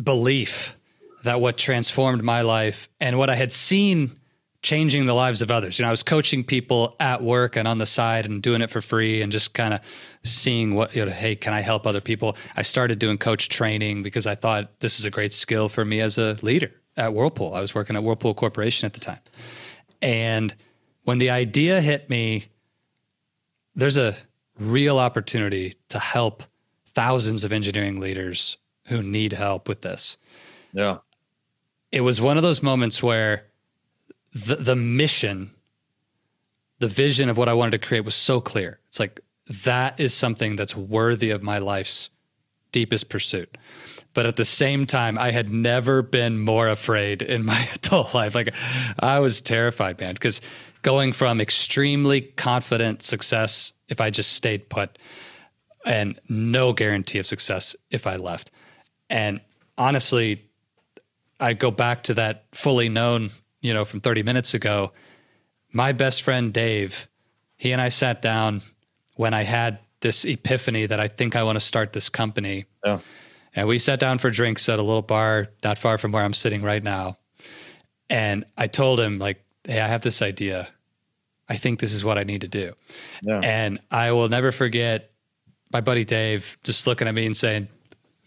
belief that what transformed my life and what I had seen changing the lives of others. You know, I was coaching people at work and on the side and doing it for free and just kind of seeing what, you know, hey, can I help other people? I started doing coach training because I thought this is a great skill for me as a leader at Whirlpool. I was working at Whirlpool Corporation at the time. And when the idea hit me, there's a real opportunity to help thousands of engineering leaders who need help with this. Yeah. It was one of those moments where the the mission, the vision of what I wanted to create was so clear. It's like that is something that's worthy of my life's deepest pursuit. But at the same time, I had never been more afraid in my adult life. Like I was terrified, man, because going from extremely confident success if I just stayed put and no guarantee of success if I left. And honestly, I go back to that fully known you know, from 30 minutes ago, my best friend Dave, he and I sat down when I had this epiphany that I think I want to start this company. Yeah. And we sat down for drinks at a little bar not far from where I'm sitting right now. And I told him, like, hey, I have this idea. I think this is what I need to do. Yeah. And I will never forget my buddy Dave just looking at me and saying,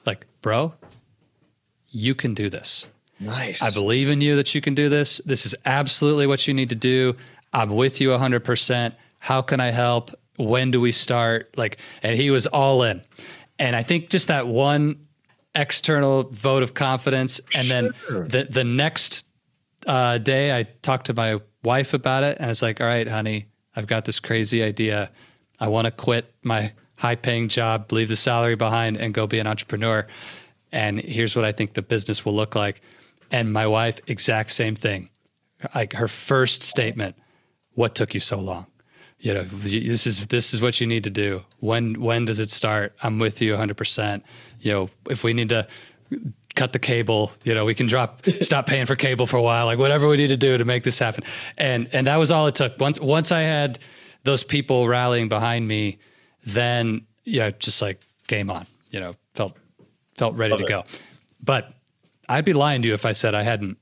like, bro, you can do this. Nice. I believe in you that you can do this. This is absolutely what you need to do. I'm with you 100%. How can I help? When do we start? Like, and he was all in. And I think just that one external vote of confidence. And sure. then the, the next uh, day, I talked to my wife about it. And it's like, all right, honey, I've got this crazy idea. I want to quit my high paying job, leave the salary behind, and go be an entrepreneur. And here's what I think the business will look like. And my wife, exact same thing. Like her first statement, what took you so long? You know, this is this is what you need to do. When when does it start? I'm with you 100%. You know, if we need to cut the cable, you know, we can drop stop paying for cable for a while, like whatever we need to do to make this happen. And and that was all it took. Once once I had those people rallying behind me, then yeah, just like game on. You know, felt felt ready Love to it. go. But I'd be lying to you if I said I hadn't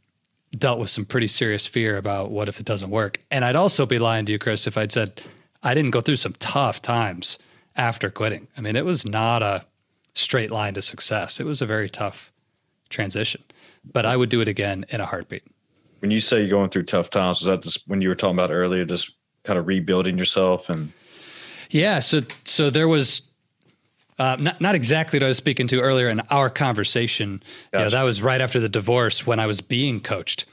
dealt with some pretty serious fear about what if it doesn't work. And I'd also be lying to you, Chris, if I'd said I didn't go through some tough times after quitting. I mean, it was not a straight line to success. It was a very tough transition, but I would do it again in a heartbeat. When you say you're going through tough times, is that just when you were talking about earlier, just kind of rebuilding yourself and? Yeah. So, so there was uh, not, not exactly what I was speaking to earlier in our conversation. Gotcha. You know, that was right after the divorce when I was being coached.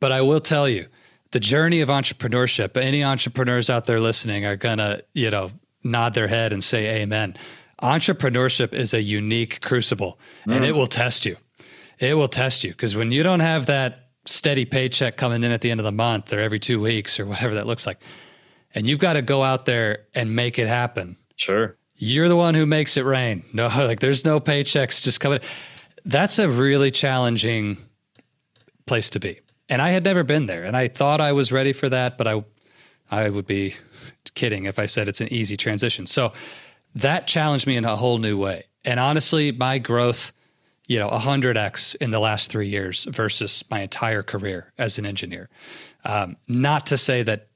But I will tell you, the journey of entrepreneurship, any entrepreneurs out there listening are going to, you know, nod their head and say amen. Entrepreneurship is a unique crucible mm. and it will test you. It will test you because when you don't have that steady paycheck coming in at the end of the month or every two weeks or whatever that looks like, and you've got to go out there and make it happen. Sure you're the one who makes it rain. No, like there's no paychecks just coming. That's a really challenging place to be. And I had never been there. And I thought I was ready for that, but I I would be kidding if I said it's an easy transition. So that challenged me in a whole new way. And honestly, my growth, you know, 100x in the last three years versus my entire career as an engineer. Um, not to say that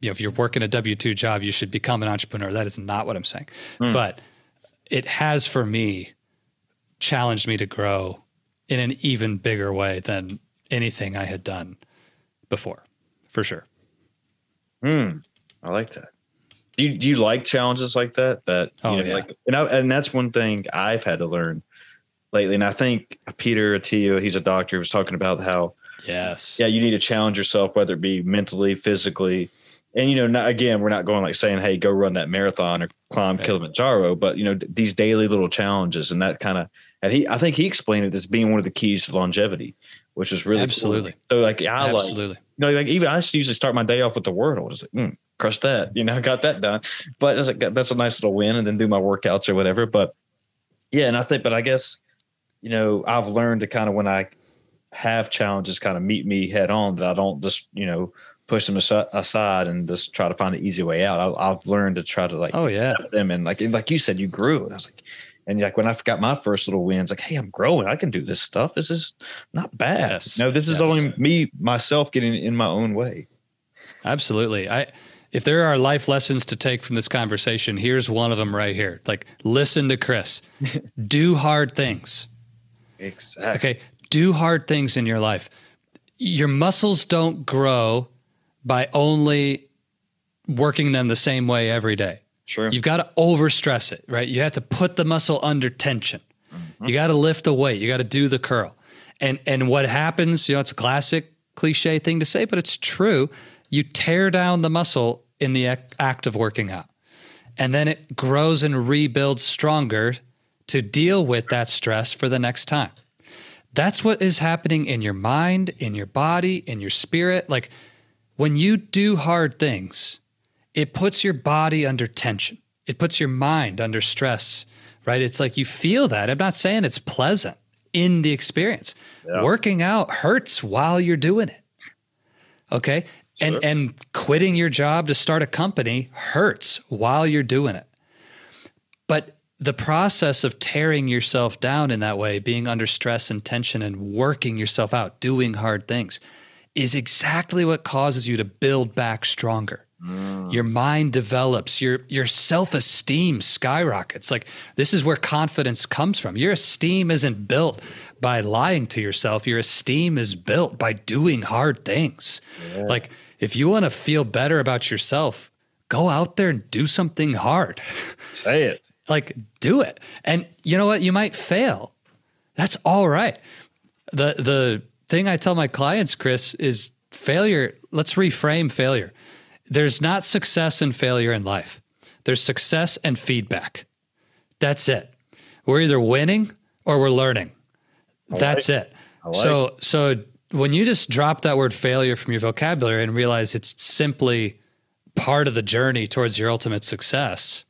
you know, if you're working a W 2 job, you should become an entrepreneur. That is not what I'm saying. Mm. But it has for me challenged me to grow in an even bigger way than anything I had done before, for sure. Hmm. I like that. Do you, do you like challenges like that? That you oh, know, yeah. like, and, I, and that's one thing I've had to learn lately. And I think Peter Attia, he's a doctor, was talking about how yes, yeah, you need to challenge yourself, whether it be mentally, physically, and you know, not, again, we're not going like saying, "Hey, go run that marathon or climb right. Kilimanjaro," but you know, d- these daily little challenges and that kind of. And he, I think he explained it as being one of the keys to longevity, which is really absolutely. Cool. So, like, I absolutely. like, you know, like even I usually start my day off with the Wordle. It's like, mm, crush that, you know, got that done. But it's like that's a nice little win, and then do my workouts or whatever. But yeah, and I think, but I guess, you know, I've learned to kind of when I have challenges kind of meet me head on that I don't just, you know, push them aside and just try to find an easy way out. I, have learned to try to like, oh yeah, them and like, and like you said, you grew. And I was like, and like when I got my first little wins, like, hey, I'm growing. I can do this stuff. This is not bad. Yes. No, this yes. is only me myself getting in my own way. Absolutely. I if there are life lessons to take from this conversation, here's one of them right here. Like listen to Chris. do hard things. Exactly. Okay. Do hard things in your life. Your muscles don't grow by only working them the same way every day. Sure. You've got to overstress it, right? You have to put the muscle under tension. Mm-hmm. You got to lift the weight. You got to do the curl. And and what happens, you know, it's a classic cliche thing to say, but it's true. You tear down the muscle in the act of working out. And then it grows and rebuilds stronger to deal with that stress for the next time. That's what is happening in your mind, in your body, in your spirit. Like when you do hard things, it puts your body under tension. It puts your mind under stress, right? It's like you feel that. I'm not saying it's pleasant in the experience. Yeah. Working out hurts while you're doing it. Okay? Sure. And and quitting your job to start a company hurts while you're doing it. But the process of tearing yourself down in that way, being under stress and tension and working yourself out, doing hard things, is exactly what causes you to build back stronger. Mm. Your mind develops, your your self-esteem skyrockets. Like this is where confidence comes from. Your esteem isn't built by lying to yourself. Your esteem is built by doing hard things. Yeah. Like if you want to feel better about yourself, go out there and do something hard. Say it. like do it. And you know what? You might fail. That's all right. The the thing I tell my clients, Chris, is failure. Let's reframe failure. There's not success and failure in life. There's success and feedback. That's it. We're either winning or we're learning. That's it. Like so so when you just drop that word failure from your vocabulary and realize it's simply part of the journey towards your ultimate success,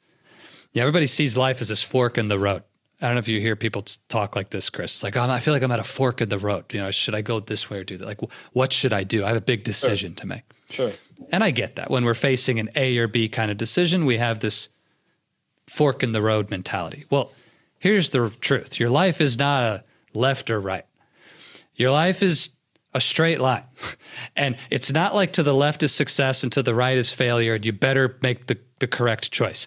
yeah, everybody sees life as this fork in the road. I don't know if you hear people talk like this, Chris. Like, oh, I feel like I'm at a fork in the road. You know, should I go this way or do that? Like, what should I do? I have a big decision sure. to make. Sure. And I get that. When we're facing an A or B kind of decision, we have this fork in the road mentality. Well, here's the truth your life is not a left or right, your life is a straight line. And it's not like to the left is success and to the right is failure, and you better make the, the correct choice.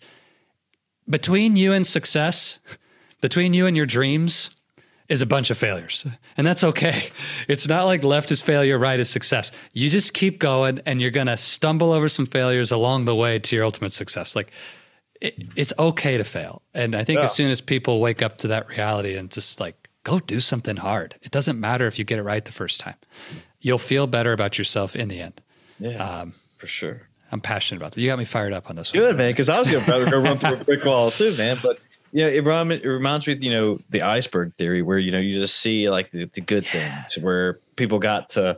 Between you and success, between you and your dreams, is a bunch of failures. And that's okay. It's not like left is failure, right is success. You just keep going and you're going to stumble over some failures along the way to your ultimate success. Like it, it's okay to fail. And I think yeah. as soon as people wake up to that reality and just like go do something hard, it doesn't matter if you get it right the first time. You'll feel better about yourself in the end. Yeah, um, for sure. I'm passionate about that. You got me fired up on this one. Good, one. man. Because I was going to go run through a brick wall too, man. But yeah, it, rem- it reminds me of, you know, the iceberg theory where, you know, you just see like the, the good yeah. things where people got to,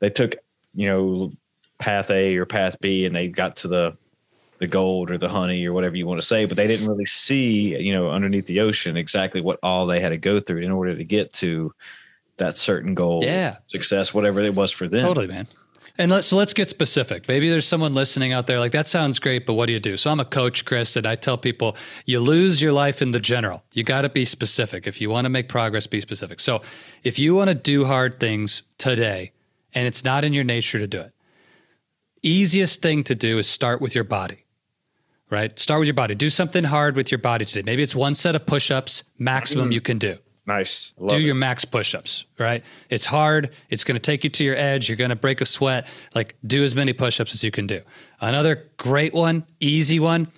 they took, you know, path A or path B and they got to the, the gold or the honey or whatever you want to say, but they didn't really see, you know, underneath the ocean exactly what all they had to go through in order to get to that certain goal, yeah, success, whatever it was for them. Totally, man. And let's so let's get specific. Maybe there's someone listening out there like that sounds great, but what do you do? So I'm a coach, Chris, and I tell people you lose your life in the general. You got to be specific. If you want to make progress, be specific. So if you want to do hard things today and it's not in your nature to do it, easiest thing to do is start with your body. Right? Start with your body. Do something hard with your body today. Maybe it's one set of push-ups maximum mm. you can do. Nice. Love do it. your max push-ups, right? It's hard. It's going to take you to your edge. You're going to break a sweat. Like do as many push-ups as you can do. Another great one, easy one,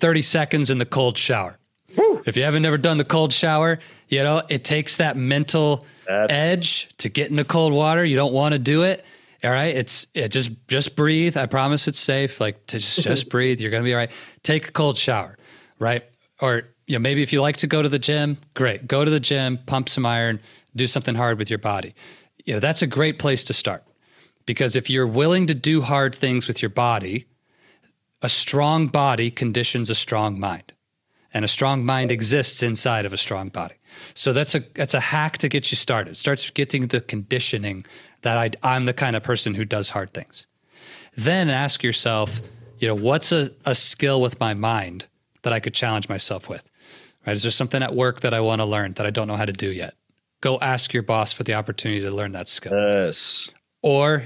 30 seconds in the cold shower. Woo. If you haven't never done the cold shower, you know, it takes that mental That's- edge to get in the cold water. You don't want to do it. All right. It's it just just breathe. I promise it's safe. Like to just, just breathe. You're gonna be all right. Take a cold shower, right? Or you know, maybe if you like to go to the gym, great. Go to the gym, pump some iron, do something hard with your body. You know, that's a great place to start. Because if you're willing to do hard things with your body, a strong body conditions a strong mind. And a strong mind exists inside of a strong body. So that's a that's a hack to get you started. It starts getting the conditioning that I, I'm the kind of person who does hard things. Then ask yourself, you know, what's a, a skill with my mind that I could challenge myself with? Right? Is there something at work that I want to learn that I don't know how to do yet? Go ask your boss for the opportunity to learn that skill. Yes. Or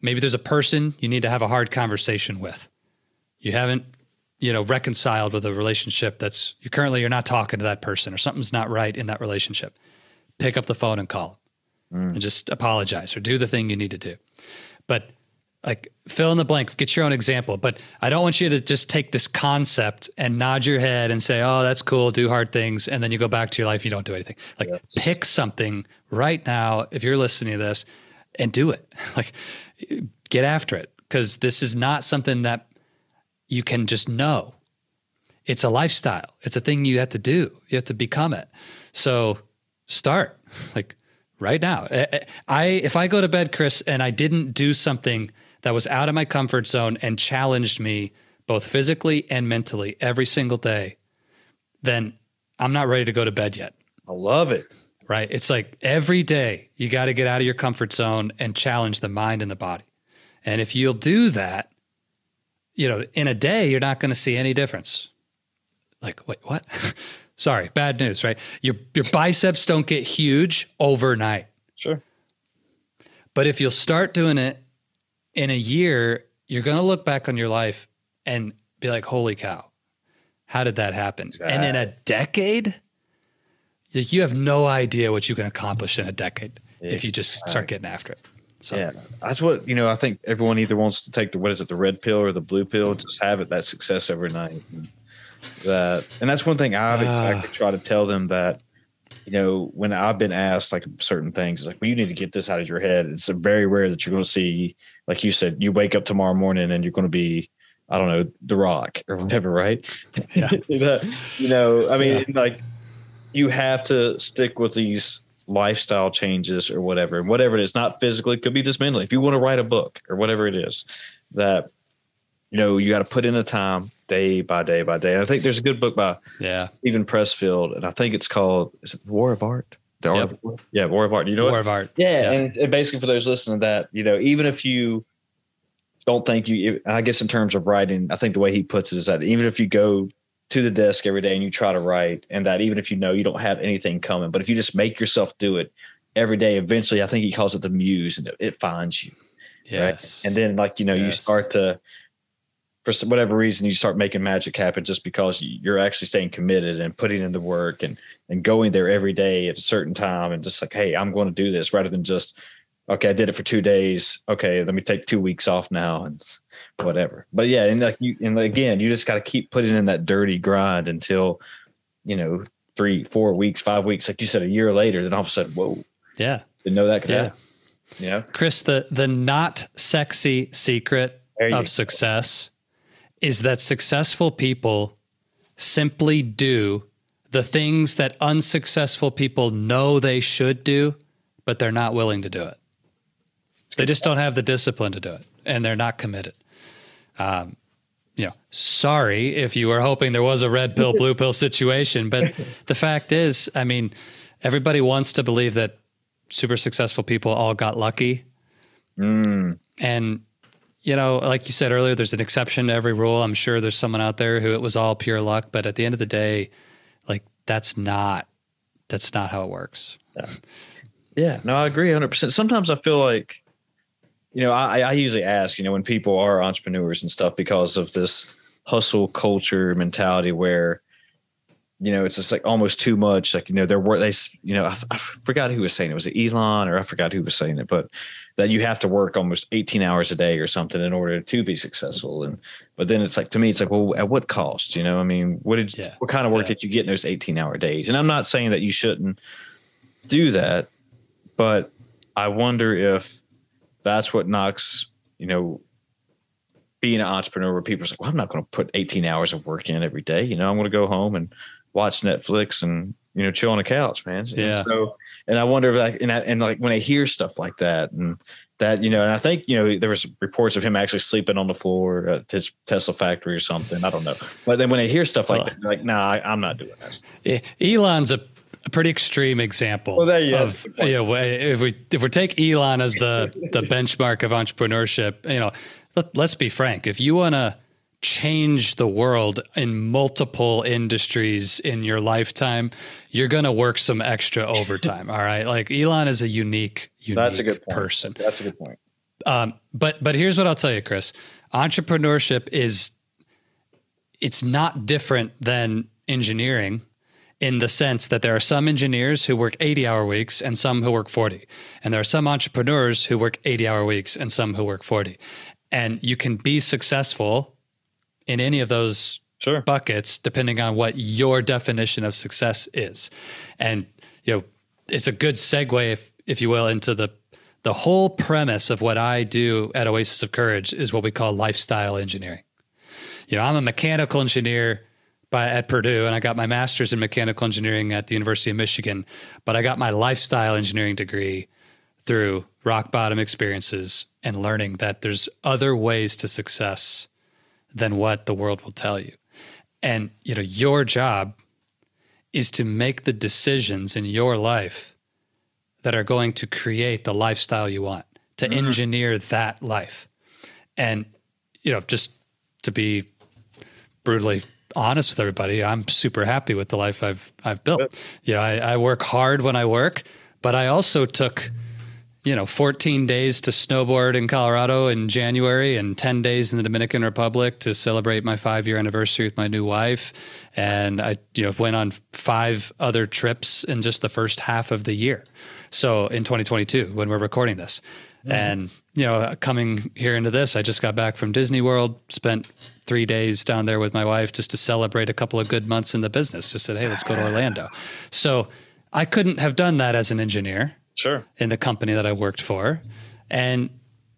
maybe there's a person you need to have a hard conversation with. You haven't, you know, reconciled with a relationship that's you currently you're not talking to that person or something's not right in that relationship. Pick up the phone and call mm. and just apologize or do the thing you need to do. But like fill in the blank, get your own example. But I don't want you to just take this concept and nod your head and say, oh, that's cool, do hard things. And then you go back to your life, you don't do anything. Like yes. pick something right now, if you're listening to this, and do it. Like get after it. Because this is not something that you can just know. It's a lifestyle. It's a thing you have to do. You have to become it. So start like right now. Eh, eh, I if I go to bed, Chris, and I didn't do something that was out of my comfort zone and challenged me both physically and mentally every single day, then I'm not ready to go to bed yet. I love it. Right? It's like every day you got to get out of your comfort zone and challenge the mind and the body. And if you'll do that, you know, in a day, you're not going to see any difference. Like, wait, what? Sorry, bad news, right? Your your biceps don't get huge overnight. Sure. But if you'll start doing it in a year, you're going to look back on your life and be like, "Holy cow. How did that happen?" And in a decade, you have no idea what you can accomplish in a decade if you just start getting after it. So yeah, that's what you know. I think everyone either wants to take the what is it, the red pill or the blue pill, just have it that success overnight. And that and that's one thing I've uh, I try to tell them that you know when I've been asked like certain things, it's like well you need to get this out of your head. It's very rare that you're going to see like you said you wake up tomorrow morning and you're going to be I don't know the Rock or whatever, right? Yeah. you know, I mean, yeah. like you have to stick with these lifestyle changes or whatever, and whatever it is, not physically, it could be just mentally. If you want to write a book or whatever it is, that you know you got to put in the time day by day by day. And I think there's a good book by yeah Steven Pressfield, and I think it's called is it War of Art? The yep. Art yeah, War of Art. You know War of Art. Yeah, and, and, basically for those listening to that, you know, even if you don't think you, I guess in terms of writing, I think the way he puts it is that even if you go to the desk every day and you try to write, and that even if you know you don't have anything coming, but if you just make yourself do it every day, eventually, I think he calls it the muse, and it, it finds you. Yes. Right? And then, like you know, yes. you start to for whatever reason you start making magic happen just because you're actually staying committed and putting in the work and and going there every day at a certain time and just like hey i'm going to do this rather than just okay i did it for two days. Okay let me take two weeks off now and whatever. But yeah and like you and again you just got to keep putting in that dirty grind until you know three four weeks five weeks like you said a year later then all of a sudden whoa. Yeah. Didn't know that could yeah. happen. yeah. Chris the the not sexy secret of success is that successful people simply do the things that unsuccessful people know they should do, but they're not willing to do it. They just don't have the discipline to do it, and they're not committed. Um, you know, sorry if you were hoping there was a red pill, blue pill situation, but the fact is, I mean, everybody wants to believe that super successful people all got lucky. Mm. And you know, like you said earlier, there's an exception to every rule. I'm sure there's someone out there who it was all pure luck, but at the end of the day, like that's not that's not how it works. Yeah, yeah no, I agree 100. percent Sometimes I feel like, you know, I, I usually ask, you know, when people are entrepreneurs and stuff because of this hustle culture mentality where you know, it's just like almost too much. Like, you know, there were they, you know, I, I, forgot who was saying it. Was it Elon or I forgot who was saying it, but that you have to work almost 18 hours a day or something in order to be successful. And, but then it's like, to me, it's like, well, at what cost? You know, I mean, what did, yeah. what kind of work yeah. did you get in those 18 hour days? And I'm not saying that you shouldn't do that, but I wonder if that's what knocks, you know, being an entrepreneur where people are like, well, I'm not going to put 18 hours of work in every day. You know, I'm going to go home and watch Netflix and, you know, chill on the couch, man. Yeah. And so, and I wonder if like, and, I, and like when I hear stuff like that and that, you know, and I think, you know, there was reports of him actually sleeping on the floor at his Tesla factory or something. I don't know. But then when I hear stuff like that, like, nah, I, am not doing this. Elon's a a pretty extreme example well, there you of you know if we if we take Elon as the the benchmark of entrepreneurship, you know, let, let's be frank. If you want to change the world in multiple industries in your lifetime, you're going to work some extra overtime. all right. Like Elon is a unique, unique That's a good point. person. That's a good point. Um, but, but here's what I'll tell you, Chris, entrepreneurship is, it's not different than engineering in the sense that there are some engineers who work 80 hour weeks and some who work 40. And there are some entrepreneurs who work 80 hour weeks and some who work 40 and you can be successful in any of those sure. buckets depending on what your definition of success is and you know it's a good segue if if you will into the the whole premise of what I do at Oasis of Courage is what we call lifestyle engineering. You know, I'm a mechanical engineer by at Purdue and I got my master's in mechanical engineering at the University of Michigan, but I got my lifestyle engineering degree through rock bottom experiences and learning that there's other ways to success than what the world will tell you. And you know, your job is to make the decisions in your life that are going to create the lifestyle you want, to mm-hmm. engineer that life. And you know, just to be brutally honest with everybody, I'm super happy with the life I've I've built. You know, I, I work hard when I work, but I also took you know 14 days to snowboard in Colorado in January and 10 days in the Dominican Republic to celebrate my 5 year anniversary with my new wife and I you know went on five other trips in just the first half of the year. So in 2022 when we're recording this. Mm-hmm. And you know coming here into this I just got back from Disney World, spent 3 days down there with my wife just to celebrate a couple of good months in the business. Just said, "Hey, let's go to Orlando." So I couldn't have done that as an engineer sure in the company that I worked for. And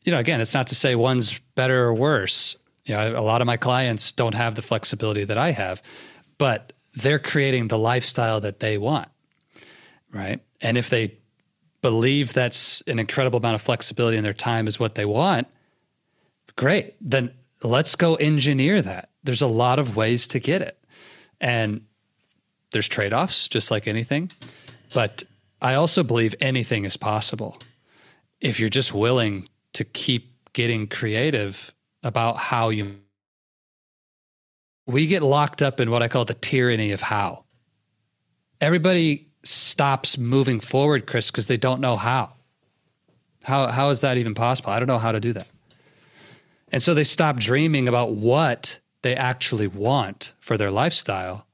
you know, again, it's not to say one's better or worse. You know, a lot of my clients don't have the flexibility that I have, but they're creating the lifestyle that they want. Right? And if they believe that's an incredible amount of flexibility in their time is what they want, great. Then let's go engineer that. There's a lot of ways to get it. And there's trade-offs just like anything. But I also believe anything is possible if you're just willing to keep getting creative about how you. We get locked up in what I call the tyranny of how. Everybody stops moving forward, Chris, because they don't know how. How how is that even possible? I don't know how to do that. And so they stop dreaming about what they actually want for their lifestyle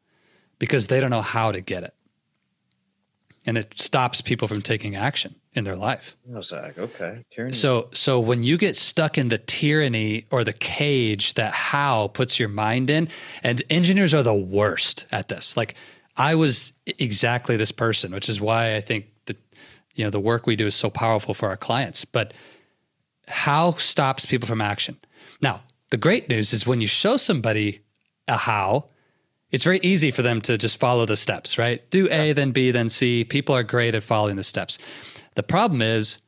because they don't know how to get it and it stops people from taking action in their life. Oh, Zach, okay. Tyranny. So, so when you get stuck in the tyranny or the cage that how puts your mind in, and engineers are the worst at this. Like, I was exactly this person, which is why I think that you know the work we do is so powerful for our clients. But how stops people from action? Now, the great news is when you show somebody a how, it's very easy for them to just follow the steps, right? Do A, then B, then C. People are great at following the steps. The problem is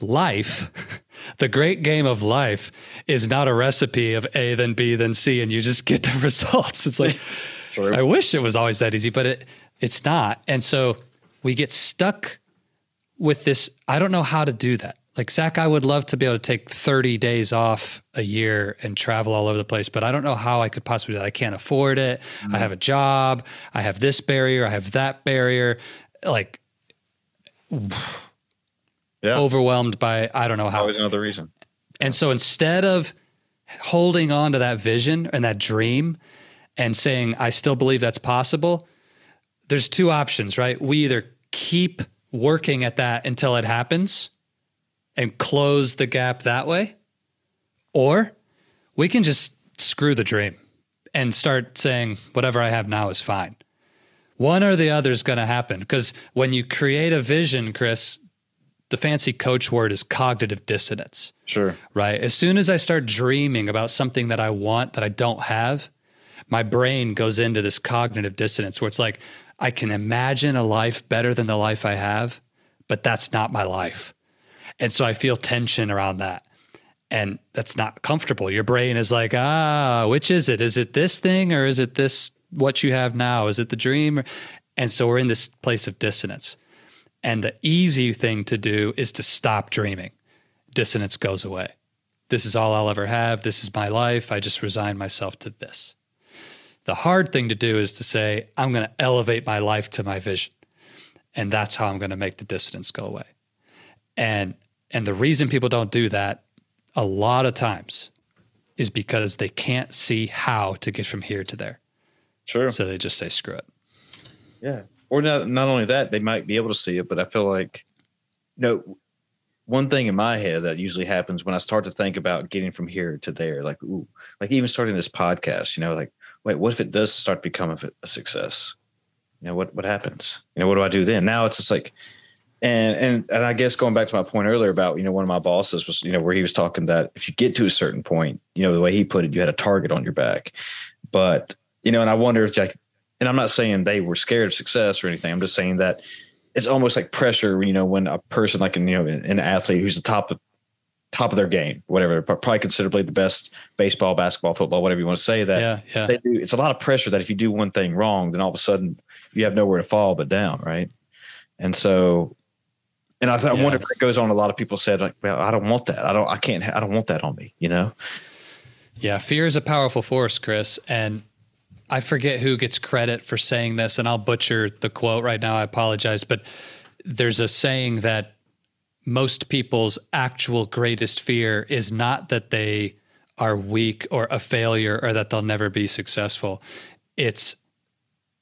life, the great game of life is not a recipe of A, then B, then C, and you just get the results. It's like, I wish it was always that easy, but it, it's not. And so we get stuck with this. I don't know how to do that like Zach, I would love to be able to take 30 days off a year and travel all over the place, but I don't know how I could possibly do that. I can't afford it. Mm-hmm. I have a job. I have this barrier. I have that barrier. Like, yeah. overwhelmed by I don't know how. Always another reason. And so instead of holding on to that vision and that dream and saying, I still believe that's possible, there's two options, right? We either keep working at that until it happens and close the gap that way. Or we can just screw the dream and start saying, whatever I have now is fine. One or the other is going to happen because when you create a vision, Chris, the fancy coach word is cognitive dissonance. Sure. Right. As soon as I start dreaming about something that I want that I don't have, my brain goes into this cognitive dissonance where it's like, I can imagine a life better than the life I have, but that's not my life. And so I feel tension around that. And that's not comfortable. Your brain is like, ah, which is it? Is it this thing or is it this, what you have now? Is it the dream? And so we're in this place of dissonance. And the easy thing to do is to stop dreaming. Dissonance goes away. This is all I'll ever have. This is my life. I just resign myself to this. The hard thing to do is to say, I'm going to elevate my life to my vision. And that's how I'm going to make the dissonance go away. And and the reason people don't do that a lot of times is because they can't see how to get from here to there. Sure. So they just say screw it. Yeah. Or not not only that, they might be able to see it, but I feel like you know, one thing in my head that usually happens when I start to think about getting from here to there, like ooh, like even starting this podcast, you know, like, wait, what if it does start to become a, a success? You know, what what happens? You know, what do I do then? Now it's just like and and and I guess going back to my point earlier about you know one of my bosses was you know where he was talking that if you get to a certain point, you know the way he put it, you had a target on your back, but you know, and I wonder if Jack, and I'm not saying they were scared of success or anything. I'm just saying that it's almost like pressure, you know, when a person like an, you know an athlete who's the top of top of their game, whatever, probably considerably the best baseball, basketball, football, whatever you want to say that yeah, yeah. they do. It's a lot of pressure that if you do one thing wrong, then all of a sudden you have nowhere to fall but down, right? And so and I, yeah. I wonder if it goes on. A lot of people said, like, well, I don't want that. I don't, I can't, I don't want that on me, you know? Yeah. Fear is a powerful force, Chris. And I forget who gets credit for saying this, and I'll butcher the quote right now. I apologize. But there's a saying that most people's actual greatest fear is not that they are weak or a failure or that they'll never be successful. It's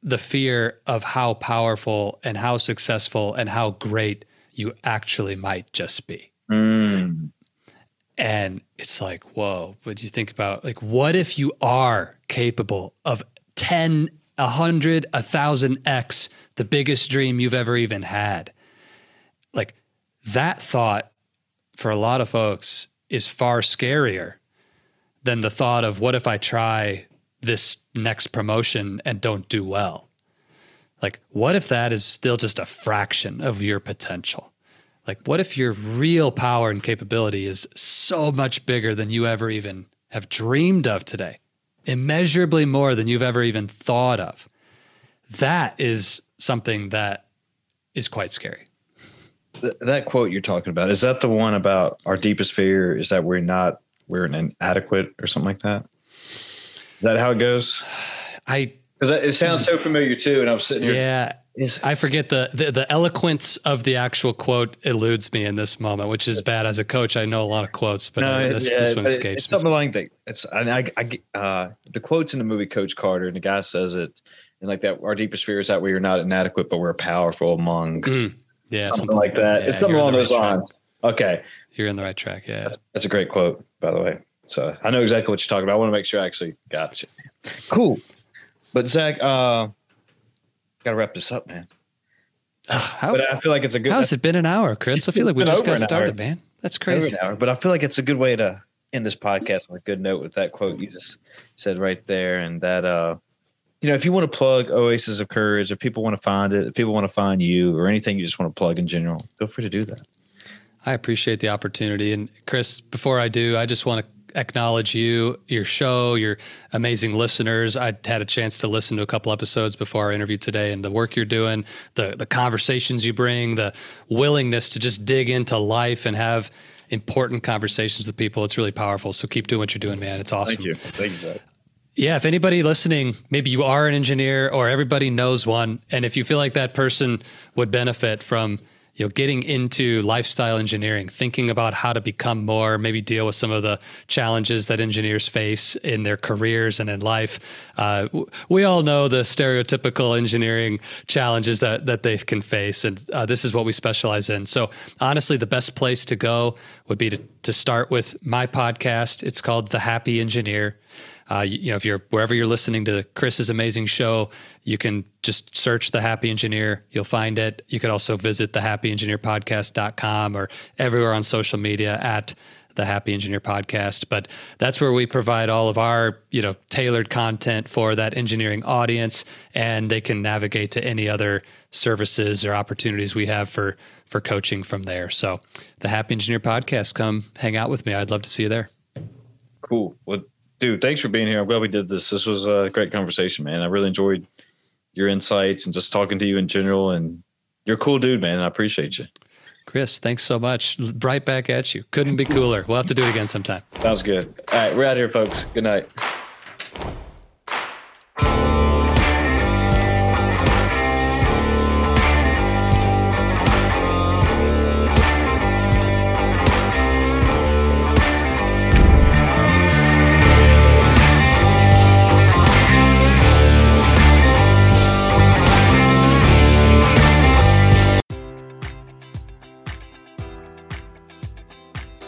the fear of how powerful and how successful and how great you actually might just be. Mm. And it's like, whoa, what you think about like, what if you are capable of 10, 100, 1000x the biggest dream you've ever even had? Like, that thought for a lot of folks is far scarier than the thought of what if I try this next promotion and don't do well? Like, what if that is still just a fraction of your potential? Like, what if your real power and capability is so much bigger than you ever even have dreamed of today? Immeasurably more than you've ever even thought of. That is something that is quite scary. that quote you're talking about, is that the one about our deepest fear is that we're not, we're inadequate or something like that? Is that how it goes? I because it sounds so familiar too. And I'm sitting here. Yeah. I forget the, the, the eloquence of the actual quote eludes me in this moment, which is bad. As a coach, I know a lot of quotes, but no, this, yeah, this one escapes it's me. Something like that. It's I, I, uh, the quotes in the movie Coach Carter, and the guy says it, and like that. Our deepest fear is that we are not inadequate, but we're powerful among. Mm, yeah, something, something, like that. Yeah, it's something along those lines. Okay, you're in the right track. Yeah, that's, that's a great quote, by the way. So I know exactly what you're talking about. I want to make sure I actually got you. Cool. But Zach, uh, gotta wrap this up, man. How, but I feel like it's a good. How's it been an hour, Chris? I feel like we just got started, man. That's crazy. Hour, but I feel like it's a good way to end this podcast on a good note with that quote you just said right there, and that uh, you know, if you want to plug Oasis of Courage, if people want to find it, if people want to find you, or anything you just want to plug in general, feel free to do that. I appreciate the opportunity, and Chris. Before I do, I just want to acknowledge you, your show, your amazing listeners. I had a chance to listen to a couple episodes before our interview today, and the work you're doing, the the conversations you bring, the willingness to just dig into life and have important conversations with people. It's really powerful. So keep doing what you're doing, man. It's awesome. Thank you. Thank you. Yeah, if anybody listening, maybe you are an engineer or everybody knows one, and if you feel like that person would benefit from you know getting into lifestyle engineering thinking about how to become more maybe deal with some of the challenges that engineers face in their careers and in life. Uh, we all know the stereotypical engineering challenges that that they can face and uh, this is what we specialize in. So honestly the best place to go would be to, to start with my podcast. It's called the happy engineer Uh, you, you, know, if you're wherever you're listening to Chris's amazing show, you can just search the Happy Engineer. You'll find it. You could also visit the happyengineerpodcast.com or everywhere on social media at the Happy Engineer podcast. But that's where we provide all of our, you know, tailored content for that engineering audience, and they can navigate to any other services or opportunities we have for for coaching from there. So, the Happy Engineer podcast, come hang out with me. I'd love to see you there. Cool. Well, dude, thanks for being here. I'm glad we did this. This was a great conversation, man. I really enjoyed your insights and just talking to you in general. And you're a cool dude, man. I appreciate you. Chris, thanks so much. Right back at you. Couldn't be cooler. We'll have to do it again sometime. Sounds good. All right, we're out here, folks. Good night.